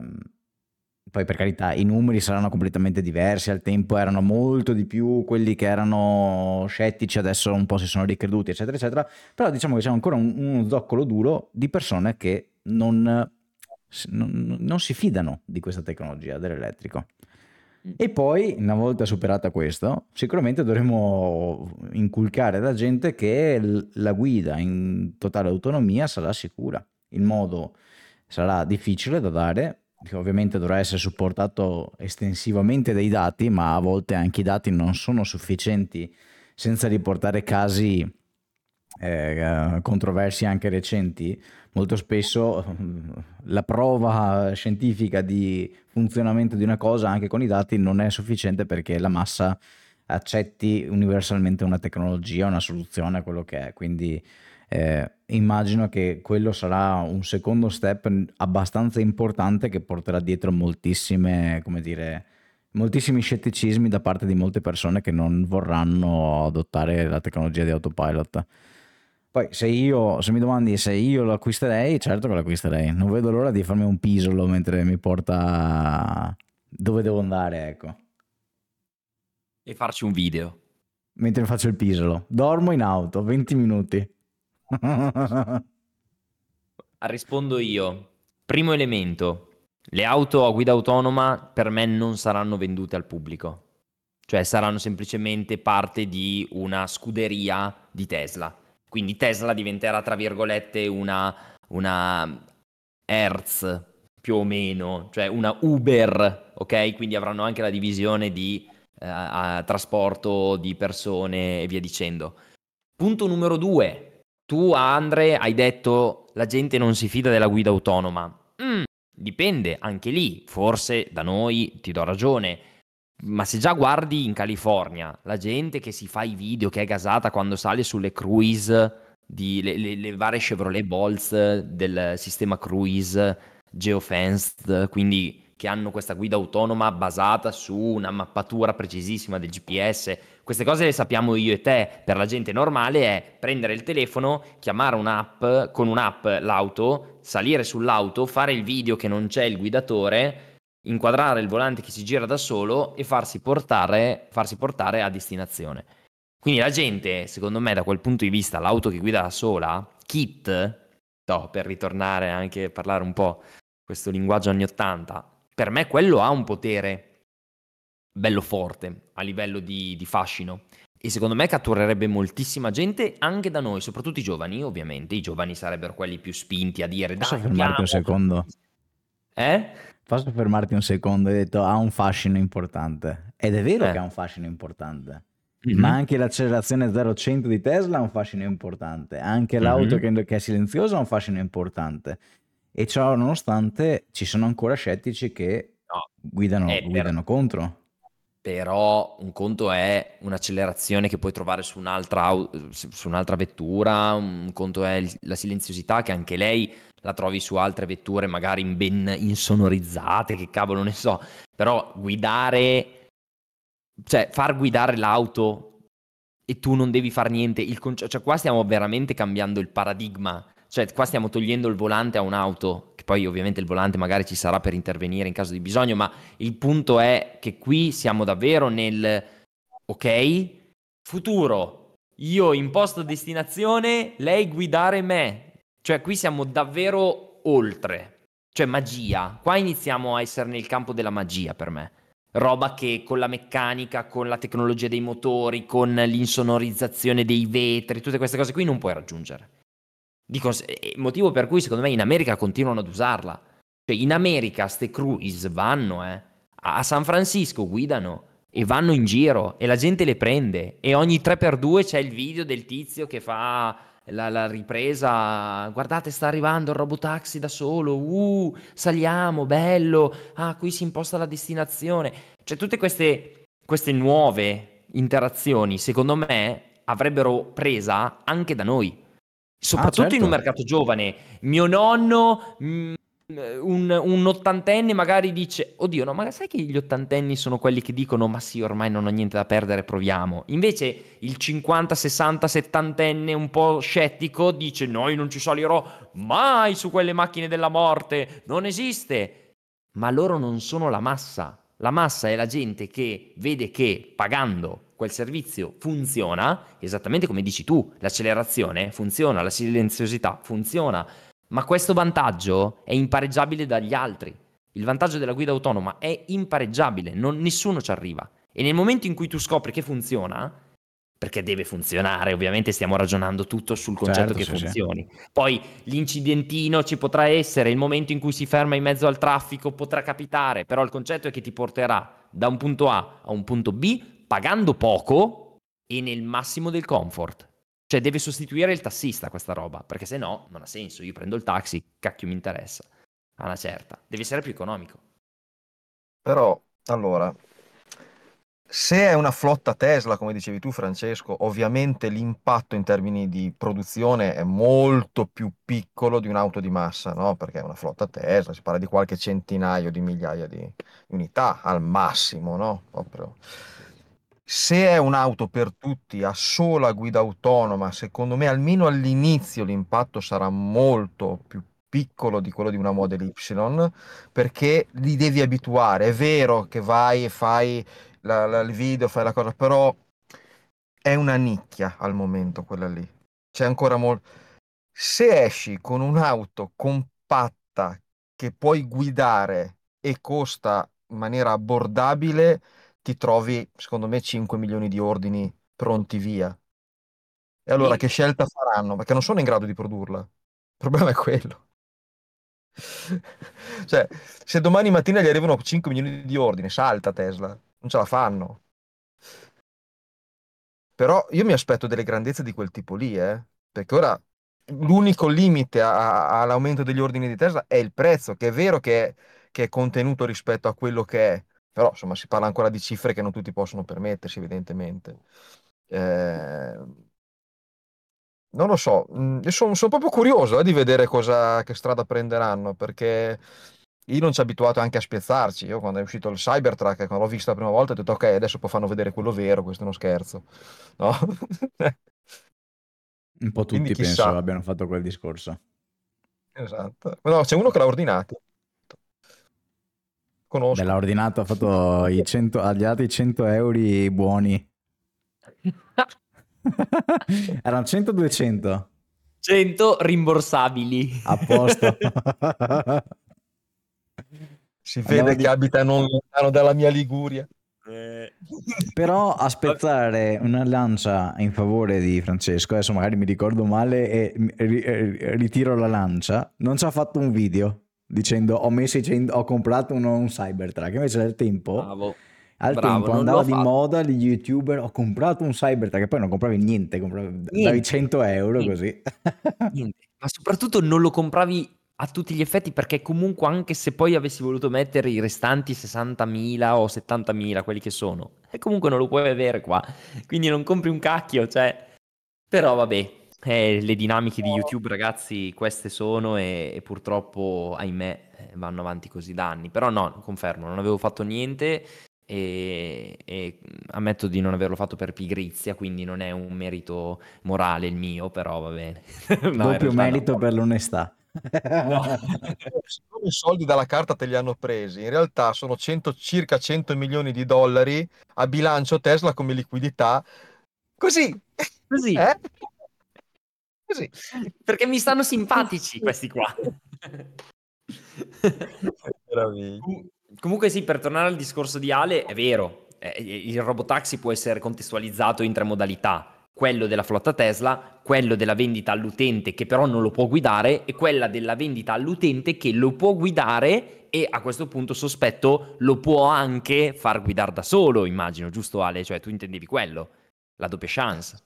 poi per carità i numeri saranno completamente diversi, al tempo erano molto di più quelli che erano scettici, adesso un po' si sono ricreduti, eccetera, eccetera, però diciamo che c'è ancora un, uno zoccolo duro di persone che non, non, non si fidano di questa tecnologia dell'elettrico. Mm. E poi, una volta superata questo, sicuramente dovremo inculcare alla gente che la guida in totale autonomia sarà sicura. Il modo sarà difficile da dare, che ovviamente dovrà essere supportato estensivamente dai dati, ma a volte anche i dati non sono sufficienti senza riportare casi eh, controversi anche recenti. Molto spesso la prova scientifica di funzionamento di una cosa anche con i dati non è sufficiente perché la massa accetti universalmente una tecnologia, una soluzione, quello che è. Quindi eh, immagino che quello sarà un secondo step abbastanza importante che porterà dietro moltissime, come dire, moltissimi scetticismi da parte di molte persone che non vorranno adottare la tecnologia di autopilot. Poi se io, se mi domandi se io lo acquisterei, certo che lo acquisterei. Non vedo l'ora di farmi un pisolo mentre mi porta dove devo andare, ecco. E farci un video. Mentre faccio il pisolo. Dormo in auto, 20 minuti. Rispondo io. Primo elemento. Le auto a guida autonoma per me non saranno vendute al pubblico. Cioè saranno semplicemente parte di una scuderia di Tesla. Quindi Tesla diventerà, tra virgolette, una, una Hertz più o meno, cioè una Uber, ok? Quindi avranno anche la divisione di eh, trasporto di persone e via dicendo. Punto numero due, tu, Andre, hai detto la gente non si fida della guida autonoma. Mm, dipende, anche lì, forse da noi ti do ragione. Ma se già guardi in California, la gente che si fa i video, che è gasata quando sale sulle cruise, di, le, le, le varie Chevrolet Bolts del sistema cruise, geofenced, quindi che hanno questa guida autonoma basata su una mappatura precisissima del GPS. Queste cose le sappiamo io e te, per la gente normale è prendere il telefono, chiamare un'app, con un'app l'auto, salire sull'auto, fare il video che non c'è il guidatore, inquadrare il volante che si gira da solo e farsi portare, farsi portare a destinazione. Quindi la gente, secondo me, da quel punto di vista, l'auto che guida da sola, kit, no, per ritornare anche a parlare un po' questo linguaggio anni 80, per me quello ha un potere bello forte a livello di, di fascino e secondo me catturerebbe moltissima gente anche da noi, soprattutto i giovani, ovviamente. I giovani sarebbero quelli più spinti a dire Posso fermarti un secondo? Eh? Posso fermarti un secondo? Hai detto ha un fascino importante. Ed è vero eh. che ha un fascino importante. Mm-hmm. Ma anche l'accelerazione 0-100 di Tesla ha un fascino importante. Anche l'auto mm-hmm. che, che è silenziosa ha un fascino importante. E ciò nonostante ci sono ancora scettici che no. guidano, guidano contro. Però un conto è un'accelerazione che puoi trovare su un'altra, su un'altra vettura, un conto è la silenziosità che anche lei la trovi su altre vetture magari ben insonorizzate, che cavolo ne so, però guidare, cioè far guidare l'auto e tu non devi fare niente, il cioè qua stiamo veramente cambiando il paradigma cioè, qua stiamo togliendo il volante a un'auto, che poi ovviamente il volante magari ci sarà per intervenire in caso di bisogno, ma il punto è che qui siamo davvero nel ok, futuro, io imposto destinazione, lei guidare me. Cioè, qui siamo davvero oltre. Cioè, magia. Qua iniziamo a essere nel campo della magia per me. Roba che con la meccanica, con la tecnologia dei motori, con l'insonorizzazione dei vetri, tutte queste cose qui non puoi raggiungere. Dico, motivo per cui secondo me in America continuano ad usarla. Cioè, in America ste cruise vanno, eh. A San Francisco guidano e vanno in giro e la gente le prende. E ogni 3x2 c'è il video del tizio che fa la, la, ripresa. Guardate, sta arrivando il robotaxi da solo. Uh, saliamo, bello. Ah, qui si imposta la destinazione. Cioè, tutte queste, queste nuove interazioni, secondo me, avrebbero presa anche da noi soprattutto ah, certo. in un mercato giovane. Mio nonno, mh, mm, un, un, ottantenne magari dice, oddio, no, ma sai che gli ottantenni sono quelli che dicono, ma sì, ormai non ho niente da perdere, proviamo. Invece il 50, 60, settantenne un po' scettico dice, no, io non ci salirò mai su quelle macchine della morte, non esiste. Ma loro non sono la massa. La massa è la gente che vede che pagando quel servizio funziona, esattamente come dici tu, l'accelerazione funziona, la silenziosità funziona, ma questo vantaggio è impareggiabile dagli altri. Il vantaggio della guida autonoma è impareggiabile, non, nessuno ci arriva. E nel momento in cui tu scopri che funziona, perché deve funzionare, ovviamente stiamo ragionando tutto sul concetto certo, che sì, funzioni. Sì. Poi l'incidentino ci potrà essere, il momento in cui si ferma in mezzo al traffico potrà capitare, però il concetto è che ti porterà da un punto A a un punto B pagando poco e nel massimo del comfort. Cioè deve sostituire il tassista questa roba, perché se no non ha senso, io prendo il taxi, cacchio mi interessa, a una certa, deve essere più economico. Però, allora, se è una flotta Tesla, come dicevi tu Francesco, ovviamente l'impatto in termini di produzione è molto più piccolo di un'auto di massa, no? Perché è una flotta Tesla, si parla di qualche centinaio di migliaia di unità al massimo, no? Proprio se è un'auto per tutti a sola guida autonoma, secondo me almeno all'inizio l'impatto sarà molto più piccolo di quello di una Model Y perché li devi abituare. È vero che vai e fai la, la, il video, fai la cosa, però è una nicchia al momento quella lì. C'è ancora molto. Se esci con un'auto compatta che puoi guidare e costa in maniera abbordabile, ti trovi, secondo me, 5 milioni di ordini pronti via. E allora sì. che scelta faranno? Perché non sono in grado di produrla. Il problema è quello. (laughs) cioè, se domani mattina gli arrivano 5 milioni di ordini, salta Tesla. Non ce la fanno. Però io mi aspetto delle grandezze di quel tipo lì, eh? Perché ora l'unico limite all'aumento degli ordini di Tesla è il prezzo, che è vero che è, che è contenuto rispetto a quello che è, però insomma si parla ancora di cifre che non tutti possono permettersi, evidentemente. Eh, non lo so, mm, sono son proprio curioso eh, di vedere cosa, che strada prenderanno, perché io non ci ho abituato anche a spiazzarci. Io quando è uscito il Cybertruck, quando l'ho visto la prima volta, ho detto ok, adesso poi fanno vedere quello vero, questo è uno scherzo. (laughs) No? Un po' tutti penso abbiano fatto quel discorso. Esatto. No, c'è uno che l'ha ordinato. Conosco. L'ha ordinato, ha fatto i 100, ha dato 100 euro buoni. (laughs) Erano 100 200? 100 rimborsabili. A posto. si vede che abita non lontano dalla mia Liguria. Eh. Però aspettare una lancia in favore di Francesco, adesso magari mi ricordo male e ritiro la lancia, non ci ha fatto un video dicendo ho, messo 100, ho comprato un, un Cybertruck, invece nel tempo... Bravo. Al Bravo, tempo andava di fatto. moda gli youtuber, ho comprato un Cybertruck e poi non compravi niente, compravi, niente. davi 100 euro niente. così. niente. Ma soprattutto non lo compravi a tutti gli effetti perché comunque anche se poi avessi voluto mettere i restanti 60.000 o 70.000 quelli che sono e comunque non lo puoi avere qua quindi non compri un cacchio cioè però vabbè eh, le dinamiche di YouTube ragazzi queste sono e, e, purtroppo ahimè eh, vanno avanti così da anni però no confermo non avevo fatto niente e, e ammetto di non averlo fatto per pigrizia quindi non è un merito morale il mio però va bene (laughs) no, doppio merito no. per l'onestà No. I soldi dalla carta te li hanno presi, in realtà sono 100, circa 100 milioni di dollari a bilancio Tesla come liquidità. Così. Così. Eh? Così. (laughs) Perché mi stanno simpatici questi qua. Comunque sì, per tornare al discorso di Ale, è vero, eh, il robotaxi può essere contestualizzato in tre modalità quello della flotta Tesla, quello della vendita all'utente che però non lo può guidare e quella della vendita all'utente che lo può guidare e a questo punto sospetto lo può anche far guidare da solo, immagino, giusto Ale? Cioè tu intendevi quello, la doppia chance.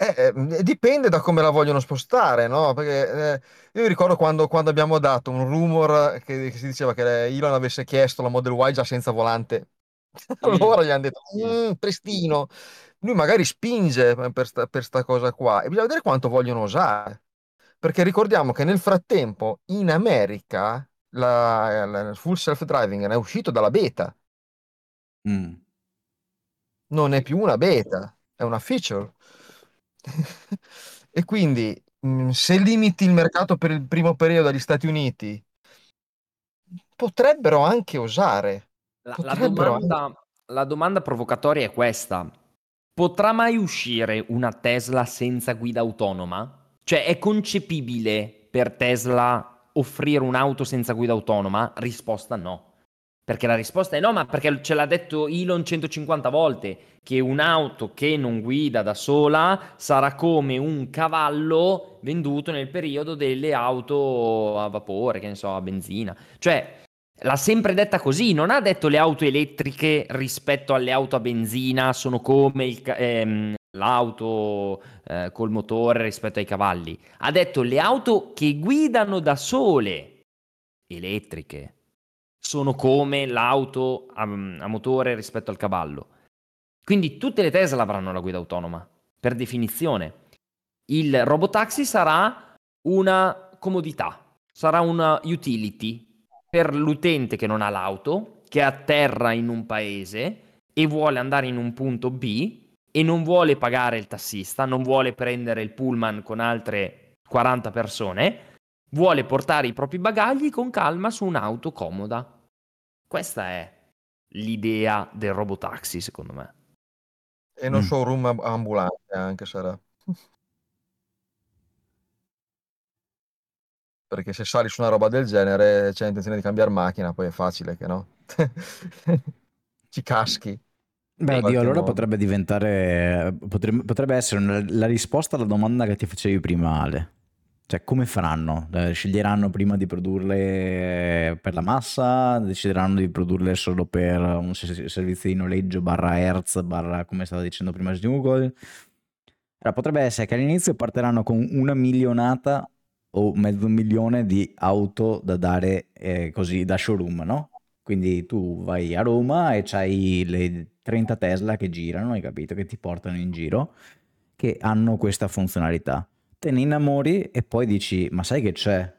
Eh, eh dipende da come la vogliono spostare, no? Perché eh, io mi ricordo quando, quando, abbiamo dato un rumor che, che, si diceva che Elon avesse chiesto la Model Y già senza volante. (laughs) allora gli hanno detto, mm, pristino lui magari spinge per sta, per sta cosa qua e bisogna vedere quanto vogliono usare. Perché ricordiamo che nel frattempo in America la, la full self-driving è uscito dalla beta. Mm. Non è più una beta, è una feature. (laughs) e quindi mm, se limiti il mercato per il primo periodo agli Stati Uniti, potrebbero anche osare. La, la, domanda, anche... la domanda provocatoria è questa. Potrà mai uscire una Tesla senza guida autonoma? Cioè è concepibile per Tesla offrire un'auto senza guida autonoma? Risposta no. Perché la risposta è no, ma perché ce l'ha detto Elon 150 volte che un'auto che non guida da sola sarà come un cavallo venduto nel periodo delle auto a vapore, che ne so, a benzina. Cioè, L'ha sempre detta così, non ha detto le auto elettriche rispetto alle auto a benzina sono come il, ehm, l'auto eh, col motore rispetto ai cavalli. Ha detto le auto che guidano da sole, elettriche, sono come l'auto a, a motore rispetto al cavallo. Quindi tutte le Tesla avranno la guida autonoma, per definizione. Il robotaxi sarà una comodità, sarà una utility, per l'utente che non ha l'auto, che atterra in un paese e vuole andare in un punto B e non vuole pagare il tassista, non vuole prendere il pullman con altre 40 persone, vuole portare i propri bagagli con calma su un'auto comoda. Questa è l'idea del robotaxi, secondo me. E non mm. showroom ambulante anche sarà. (laughs) Perché se sali su una roba del genere c'è intenzione di cambiare macchina, poi è facile che no. (laughs) Ci caschi. Beh, Dio, allora modo. potrebbe diventare, potrebbe, potrebbe essere una, la risposta alla domanda che ti facevi prima, Ale. Cioè, come faranno? Eh, sceglieranno prima di produrle per la massa? Decideranno di produrle solo per un servizio di noleggio barra Hertz, barra come stava dicendo prima Google? Allora, potrebbe essere che all'inizio partiranno con una milionata o mezzo milione di auto da dare eh, così da showroom, no? Quindi tu vai a Roma e c'hai le 30 Tesla che girano, hai capito, che ti portano in giro, che hanno questa funzionalità. Te ne innamori e poi dici, ma sai che c'è?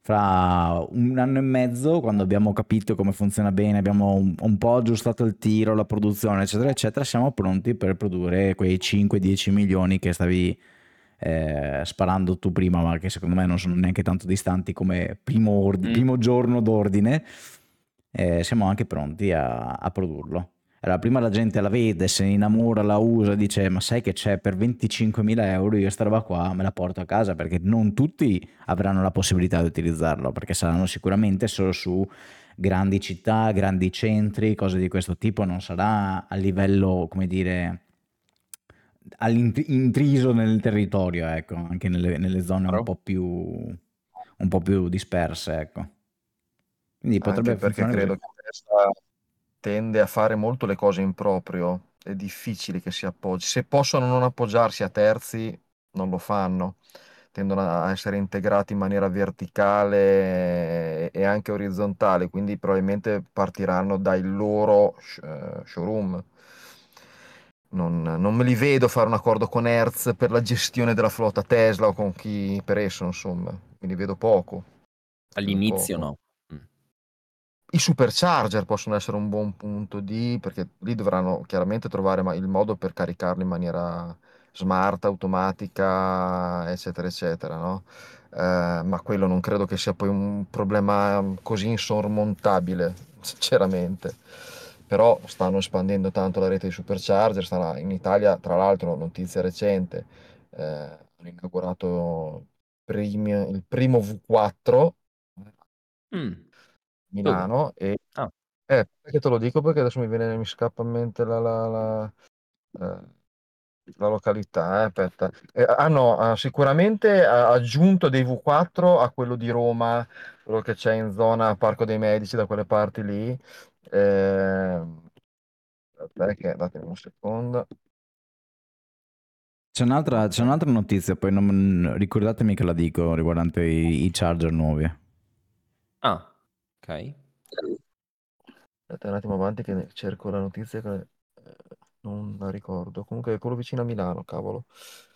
Fra un anno e mezzo, quando abbiamo capito come funziona bene, abbiamo un, un po' aggiustato il tiro, la produzione, eccetera, eccetera, siamo pronti per produrre quei 5-10 milioni che stavi eh, sparando tu prima, ma che secondo me non sono neanche tanto distanti come primo, ordine, mm. primo giorno d'ordine, eh, siamo anche pronti a, a produrlo. Allora, prima la gente la vede, se ne innamora, la usa, dice ma sai che c'è per 25.000 euro io sta roba qua me la porto a casa perché non tutti avranno la possibilità di utilizzarlo perché saranno sicuramente solo su grandi città, grandi centri, cose di questo tipo, non sarà a livello, come dire, intriso nel territorio, ecco, anche nelle, nelle zone un po, più, un po' più disperse, ecco. Quindi potrebbe anche perché credo che Tesla tende a fare molto le cose in proprio, è difficile che si appoggi. Se possono non appoggiarsi a terzi, non lo fanno. Tendono a essere integrati in maniera verticale e anche orizzontale, quindi probabilmente partiranno dai loro eh, showroom non, non me li vedo fare un accordo con Hertz per la gestione della flotta Tesla o con chi per esso, insomma, me li vedo poco. All'inizio poco. no. I supercharger possono essere un buon punto di, perché lì dovranno chiaramente trovare il modo per caricarli in maniera smart, automatica, eccetera, eccetera, no? Eh, ma quello non credo che sia poi un problema così insormontabile, sinceramente però stanno espandendo tanto la rete di supercharger, stanno, in Italia tra l'altro notizia recente, eh, hanno inaugurato primi, il primo V4 mm. Milano e ah. eh, perché te lo dico perché adesso mi viene mi scappa in mente la, la, la, eh, la località, eh, aspetta. Eh, hanno eh, sicuramente aggiunto dei V4 a quello di Roma, quello che c'è in zona Parco dei Medici, da quelle parti lì, eh, perché datemi un secondo. C'è un'altra, c'è un'altra notizia, poi non, ricordatemi che la dico riguardante i, i charger nuovi. Ah, ok. Aspetta un attimo avanti che cerco la notizia che eh, non la ricordo. Comunque è quello vicino a Milano, cavolo.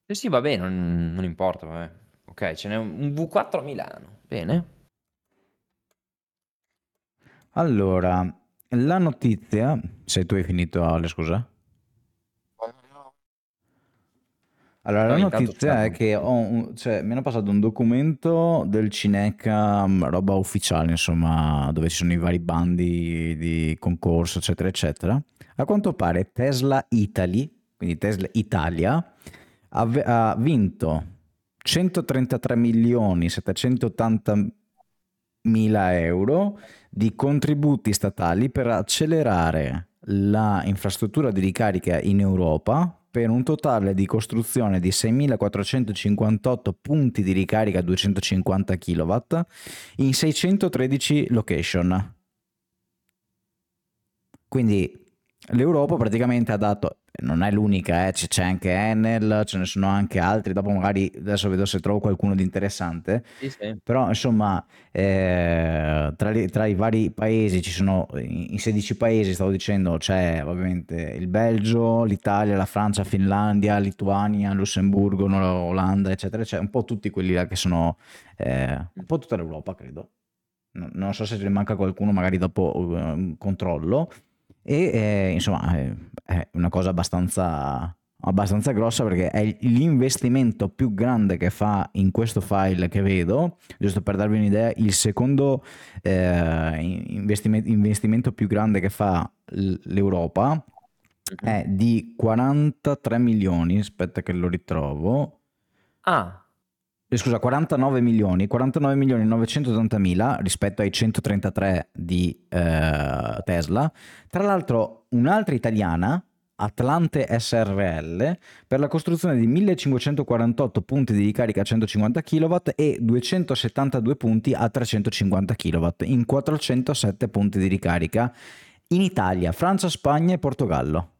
Sì, sì, vabbè, non, non importa, vabbè. Ok, ce n'è un V4 a Milano. Bene. Allora, la notizia, se tu hai finito Ale, scusa. Allora, la notizia è che ho un- cioè, mi hanno passato un documento del Cineca, mm, roba ufficiale, insomma, dove ci sono i vari bandi di concorso, eccetera, eccetera. A quanto pare Tesla Italy, quindi Tesla Italia, ha, ha vinto 133 milioni 780 mila euro di contributi statali per accelerare la infrastruttura di ricarica in Europa per un totale di costruzione di 6.458 punti di ricarica a 250 kW in 613 location. Quindi l'Europa praticamente ha dato non è l'unica, eh, c'è anche Enel, ce ne sono anche altri, dopo magari adesso vedo se trovo qualcuno di interessante, sì, sì. però insomma eh, tra, li, tra, i vari paesi ci sono, in 16 paesi stavo dicendo c'è ovviamente il Belgio, l'Italia, la Francia, Finlandia, Lituania, Lussemburgo, Olanda, eccetera, c'è un po' tutti quelli là che sono, eh, un po' tutta l'Europa credo, non so se ne manca qualcuno, magari dopo uh, controllo e eh, insomma è, è una cosa abbastanza, abbastanza grossa perché è l'investimento più grande che fa in questo file che vedo, giusto per darvi un'idea, il secondo eh, investimento, investimento più grande che fa l'Europa è di 43 milioni, aspetta che lo ritrovo. Ah, eh, scusa, 49 milioni, 49 milioni 980 mila rispetto ai 133 di eh, Tesla. Tra l'altro un'altra italiana, Atlante SRL, per la costruzione di 1548 punti di ricarica a 150 kW e 272 punti a 350 kW in 407 punti di ricarica in Italia, Francia, Spagna e Portogallo.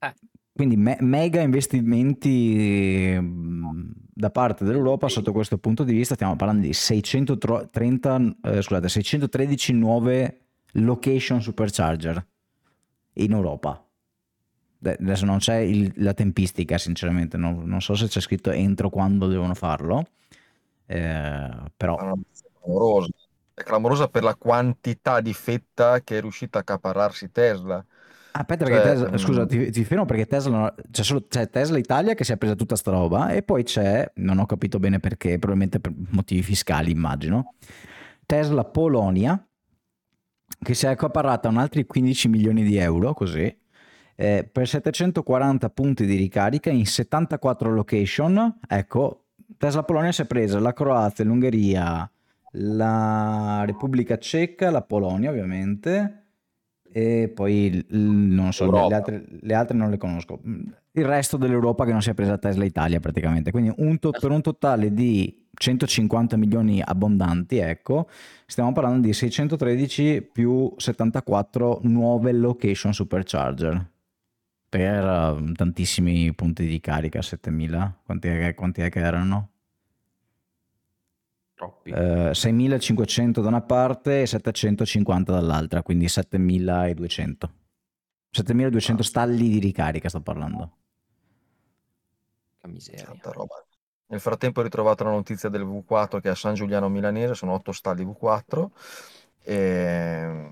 Eh. Quindi me- mega investimenti mm, da parte dell'Europa sotto questo punto di vista stiamo parlando di 630, eh, scusate, 613 nuove location supercharger in Europa. adesso non c'è il, la tempistica sinceramente, non, non, so se c'è scritto entro quando devono farlo, eh, però... È clamorosa. è clamorosa per la quantità di fetta che è riuscita a accaparrarsi Tesla. Aspetta, cioè, perché Tesla, scusa, mm. ti, ti fermo perché Tesla, c'è, solo, c'è Tesla Italia che si è presa tutta sta roba e poi c'è, non ho capito bene perché, probabilmente per motivi fiscali immagino, Tesla Polonia che si è accaparrata un altri 15 milioni di euro, così, eh, per 740 punti di ricarica in 74 location. Ecco, Tesla Polonia si è presa la Croazia, l'Ungheria, la Repubblica Ceca, la Polonia ovviamente, e poi non so, le altre, le altre, non le conosco. Il resto dell'Europa che non si è presa Tesla Italia praticamente. Quindi un to- per un totale di 150 milioni abbondanti, ecco, stiamo parlando di 613 più 74 nuove location supercharger per uh, tantissimi punti di carica, 7000, quanti è, quanti è che erano? Troppi. Uh, 6500 da una parte e 750 dall'altra, quindi 7200. 7200 stalli di ricarica sto parlando. Che miseria. Tanta roba. Nel frattempo ho ritrovato la notizia del V4 che è a San Giuliano Milanese, sono 8 stalli V4 e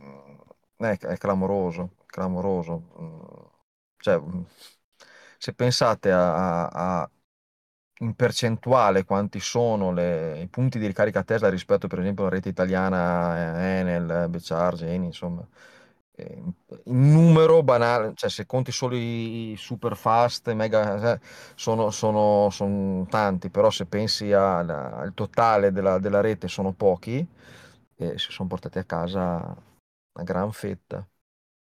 è, è clamoroso, clamoroso. Cioè, se pensate a, a, in percentuale quanti sono le, i punti di ricarica Tesla rispetto per esempio alla rete italiana eh, Enel, Becharge, Eni, insomma, in numero banale, cioè se conti solo i super fast, mega, eh, sono, sono, tanti, però se pensi al, al totale della, della, rete sono pochi e si sono portati a casa una gran fetta.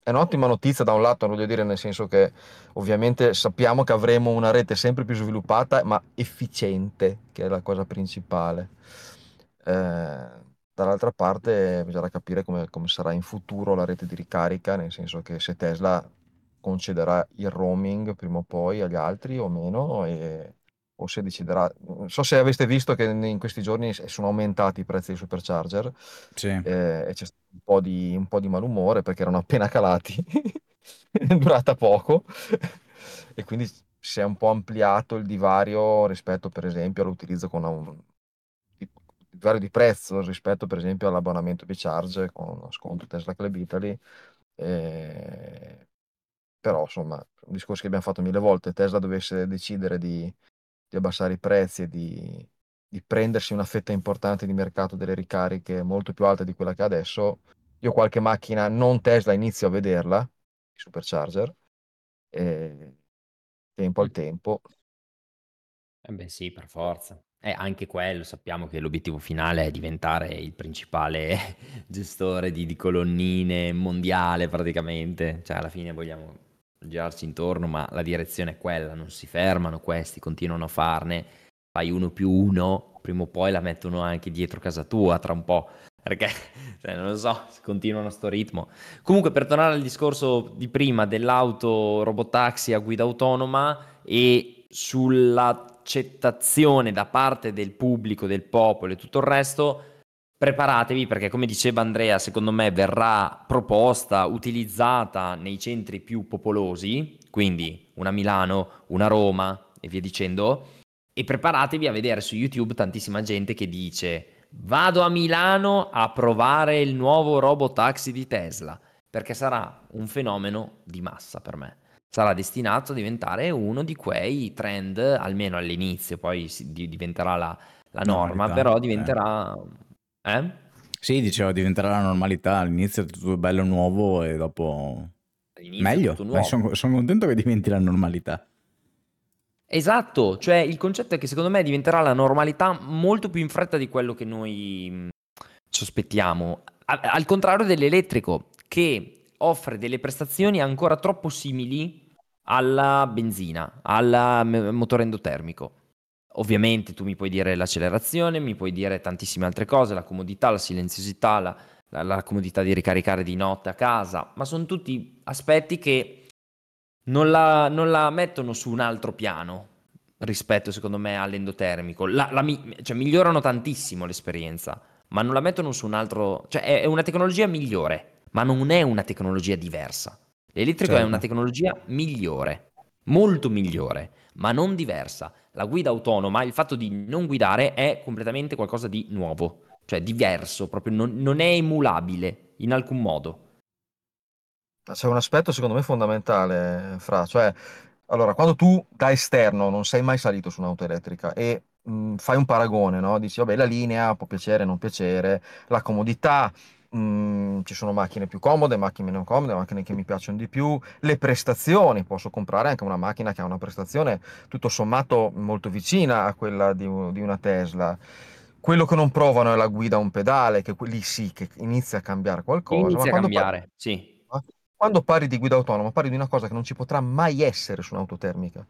È un'ottima notizia da un lato, voglio dire, nel senso che ovviamente sappiamo che avremo una rete sempre più sviluppata, ma efficiente, che è la cosa principale. Eh, Dall'altra parte bisognerà capire come, come sarà in futuro la rete di ricarica, nel senso che se Tesla concederà il roaming prima o poi agli altri o meno, e, o se deciderà. Non so se aveste visto che in questi giorni sono aumentati i prezzi dei supercharger sì. eh, e c'è stato un po, di, un po' di malumore perché erano appena calati, è (laughs) durata poco e quindi si è un po' ampliato il divario rispetto per esempio all'utilizzo con un, vario di prezzo rispetto per esempio all'abbonamento di Charge con sconto Tesla Club Italy. Eh, però insomma, un discorso che abbiamo fatto mille volte, Tesla dovesse decidere di, di abbassare i prezzi e di, di, prendersi una fetta importante di mercato delle ricariche molto più alta di quella che ha adesso, io qualche macchina non Tesla inizio a vederla, supercharger, e tempo al tempo. Eh beh sì, per forza. Eh, anche quello, sappiamo che l'obiettivo finale è diventare il principale (laughs) gestore di, di colonnine mondiale praticamente, cioè alla fine vogliamo girarci intorno, ma la direzione è quella, non si fermano questi, continuano a farne, fai uno più uno, prima o poi la mettono anche dietro casa tua tra un po', (laughs) perché cioè, non lo so, continuano a sto ritmo. Comunque per tornare al discorso di prima dell'auto robotaxi a guida autonoma e sulla accettazione da parte del pubblico, del popolo e tutto il resto, preparatevi perché come diceva Andrea, secondo me verrà proposta, utilizzata nei centri più popolosi, quindi una Milano, una Roma e via dicendo, e preparatevi a vedere su YouTube tantissima gente che dice vado a Milano a provare il nuovo robotaxi di Tesla, perché sarà un fenomeno di massa per me sarà destinato a diventare uno di quei trend, almeno all'inizio, poi diventerà la, la norma, normalità, però diventerà... Eh. Eh? Sì, dicevo, diventerà la normalità, all'inizio è tutto bello nuovo e dopo... Meglio, sono, sono contento che diventi la normalità. Esatto, cioè il concetto è che secondo me diventerà la normalità molto più in fretta di quello che noi ci aspettiamo. Al contrario dell'elettrico, che offre delle prestazioni ancora troppo simili alla benzina, al motore endotermico. Ovviamente tu mi puoi dire l'accelerazione, mi puoi dire tantissime altre cose, la comodità, la silenziosità, la, la, la comodità di ricaricare di notte a casa, ma sono tutti aspetti che non la, non la, mettono su un altro piano rispetto, secondo me, all'endotermico. La, la, cioè, migliorano tantissimo l'esperienza, ma non la mettono su un altro... cioè è, è una tecnologia migliore, ma non è una tecnologia diversa. L'elettrico certo. è una tecnologia migliore, molto migliore, ma non diversa. La guida autonoma, il fatto di non guidare è completamente qualcosa di nuovo, cioè diverso, proprio non, non è emulabile in alcun modo. C'è un aspetto secondo me fondamentale, Fra, cioè allora, quando tu da esterno non sei mai salito su un'auto elettrica e mh, fai un paragone, no? Dici, vabbè, la linea può piacere, non piacere, la comodità, mh, ci sono macchine più comode, macchine meno comode, macchine che mi piacciono di più, le prestazioni, posso comprare anche una macchina che ha una prestazione tutto sommato molto vicina a quella di, di una Tesla. Quello che non provano è la guida a un pedale, che lì sì che inizia a cambiare qualcosa. Inizia a cambiare, parli, sì. Quando parli di guida autonoma, parli di una cosa che non ci potrà mai essere su un'auto termica.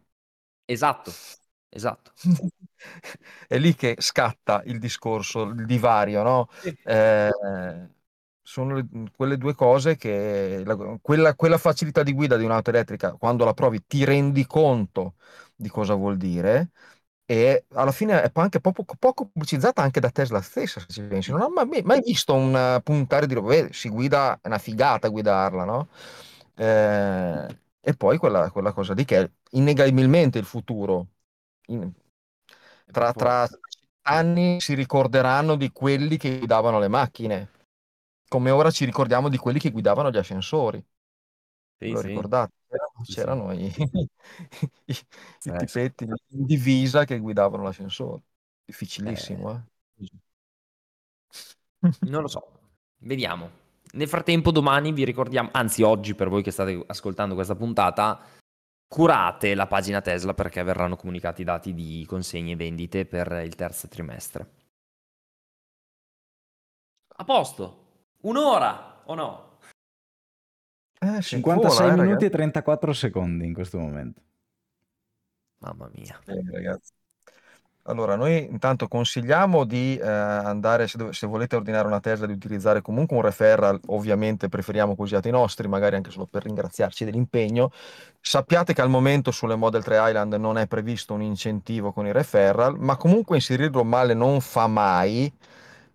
Esatto, esatto. (laughs) è lì che scatta il discorso, il divario, no? Sì. Eh, sono le, quelle due cose che la, quella, quella, facilità di guida di un'auto elettrica, quando la provi, ti rendi conto di cosa vuol dire e alla fine è anche poco, poco pubblicizzata anche da Tesla stessa, se ci pensi. Non ho mai, mai visto un puntare di roba, si guida, è una figata guidarla, no? Eh, e poi quella, quella, cosa lì che è innegabilmente il futuro. In, tra, tra anni si ricorderanno di quelli che guidavano le macchine, come ora ci ricordiamo di quelli che guidavano gli ascensori. Sì, Lo sì. ricordate? C'erano, sì, sì. i, (laughs) i, i eh, tipetti in divisa che guidavano l'ascensore. Difficilissimo, eh. eh. Non lo so. Vediamo. Nel frattempo, domani vi ricordiamo, anzi, oggi per voi che state ascoltando questa puntata, curate la pagina Tesla perché verranno comunicati i dati di consegne e vendite per il terzo trimestre. A posto, un'ora o no? Eh, 56 vola, eh, minuti e 34 secondi in questo momento. Mamma mia. Eh, ragazzi. Allora, noi intanto consigliamo di eh, andare, se, dove, se, volete ordinare una Tesla, di utilizzare comunque un referral, ovviamente preferiamo così i nostri, magari anche solo per ringraziarci dell'impegno. Sappiate che al momento sulle Model 3 Island non è previsto un incentivo con i referral, ma comunque inserirlo male non fa mai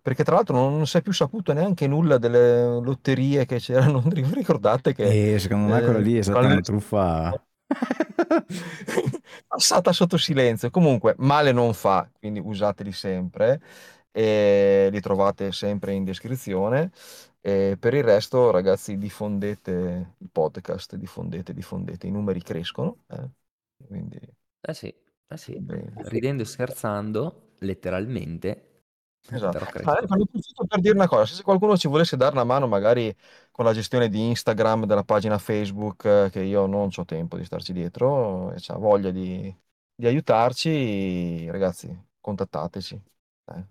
perché tra l'altro non si è più saputo neanche nulla delle lotterie che c'erano. (laughs) Ricordate che... Eh, secondo me quella lì è stata una truffa... (laughs) Passata sotto silenzio. Comunque, male non fa, quindi usateli sempre e li trovate sempre in descrizione. E per il resto, ragazzi, diffondete il podcast, diffondete, diffondete, i numeri crescono. Eh? Quindi... Eh sì, eh sì. ridendo e scherzando, letteralmente, Esatto. Ah, ecco, per dire una cosa, se qualcuno ci volesse dare una mano magari con la gestione di Instagram, della pagina Facebook, eh, che io non ho tempo di starci dietro e ha voglia di, di aiutarci, ragazzi, contattateci. Eh.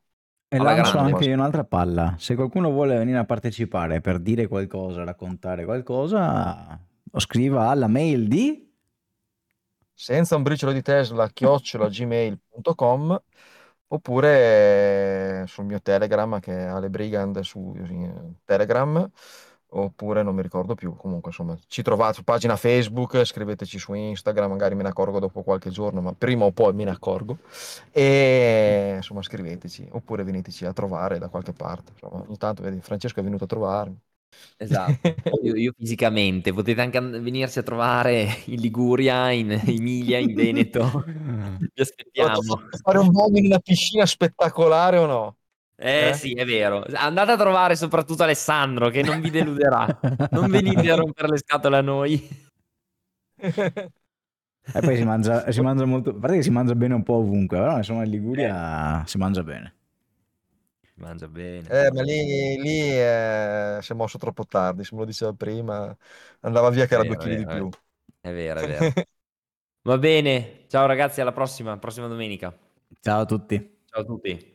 E lancio anche io un'altra palla. Se qualcuno vuole venire a partecipare per dire qualcosa, raccontare qualcosa, o scriva alla mail di senza un briciolo di Tesla, chiocciola gmail.com oppure sul mio Telegram che è Ale Brigand su Telegram oppure non mi ricordo più comunque insomma ci trovate su pagina Facebook scriveteci su Instagram magari me ne accorgo dopo qualche giorno ma prima o poi me ne accorgo. E insomma scriveteci oppure veniteci a trovare da qualche parte insomma, ogni tanto vedi Francesco è venuto a trovarmi Esatto, io, io fisicamente, potete anche venirsi a trovare in Liguria, in Emilia, in Veneto, (laughs) vi aspettiamo. Fare un volo in una piscina spettacolare o no? Eh, eh, sì, è vero. Andate a trovare soprattutto Alessandro che non vi deluderà. non venite a rompere le scatole a noi. E poi si mangia, si mangia molto, a parte che si mangia bene un po' ovunque, però insomma in Liguria eh. si mangia bene mangia bene. Eh, ma lì, lì eh, si è mosso troppo tardi, se me lo diceva prima, andava via che era due chili di più. È vero, è vero. (laughs) Va bene, ciao ragazzi, alla prossima, prossima domenica. Ciao a tutti. Ciao a tutti.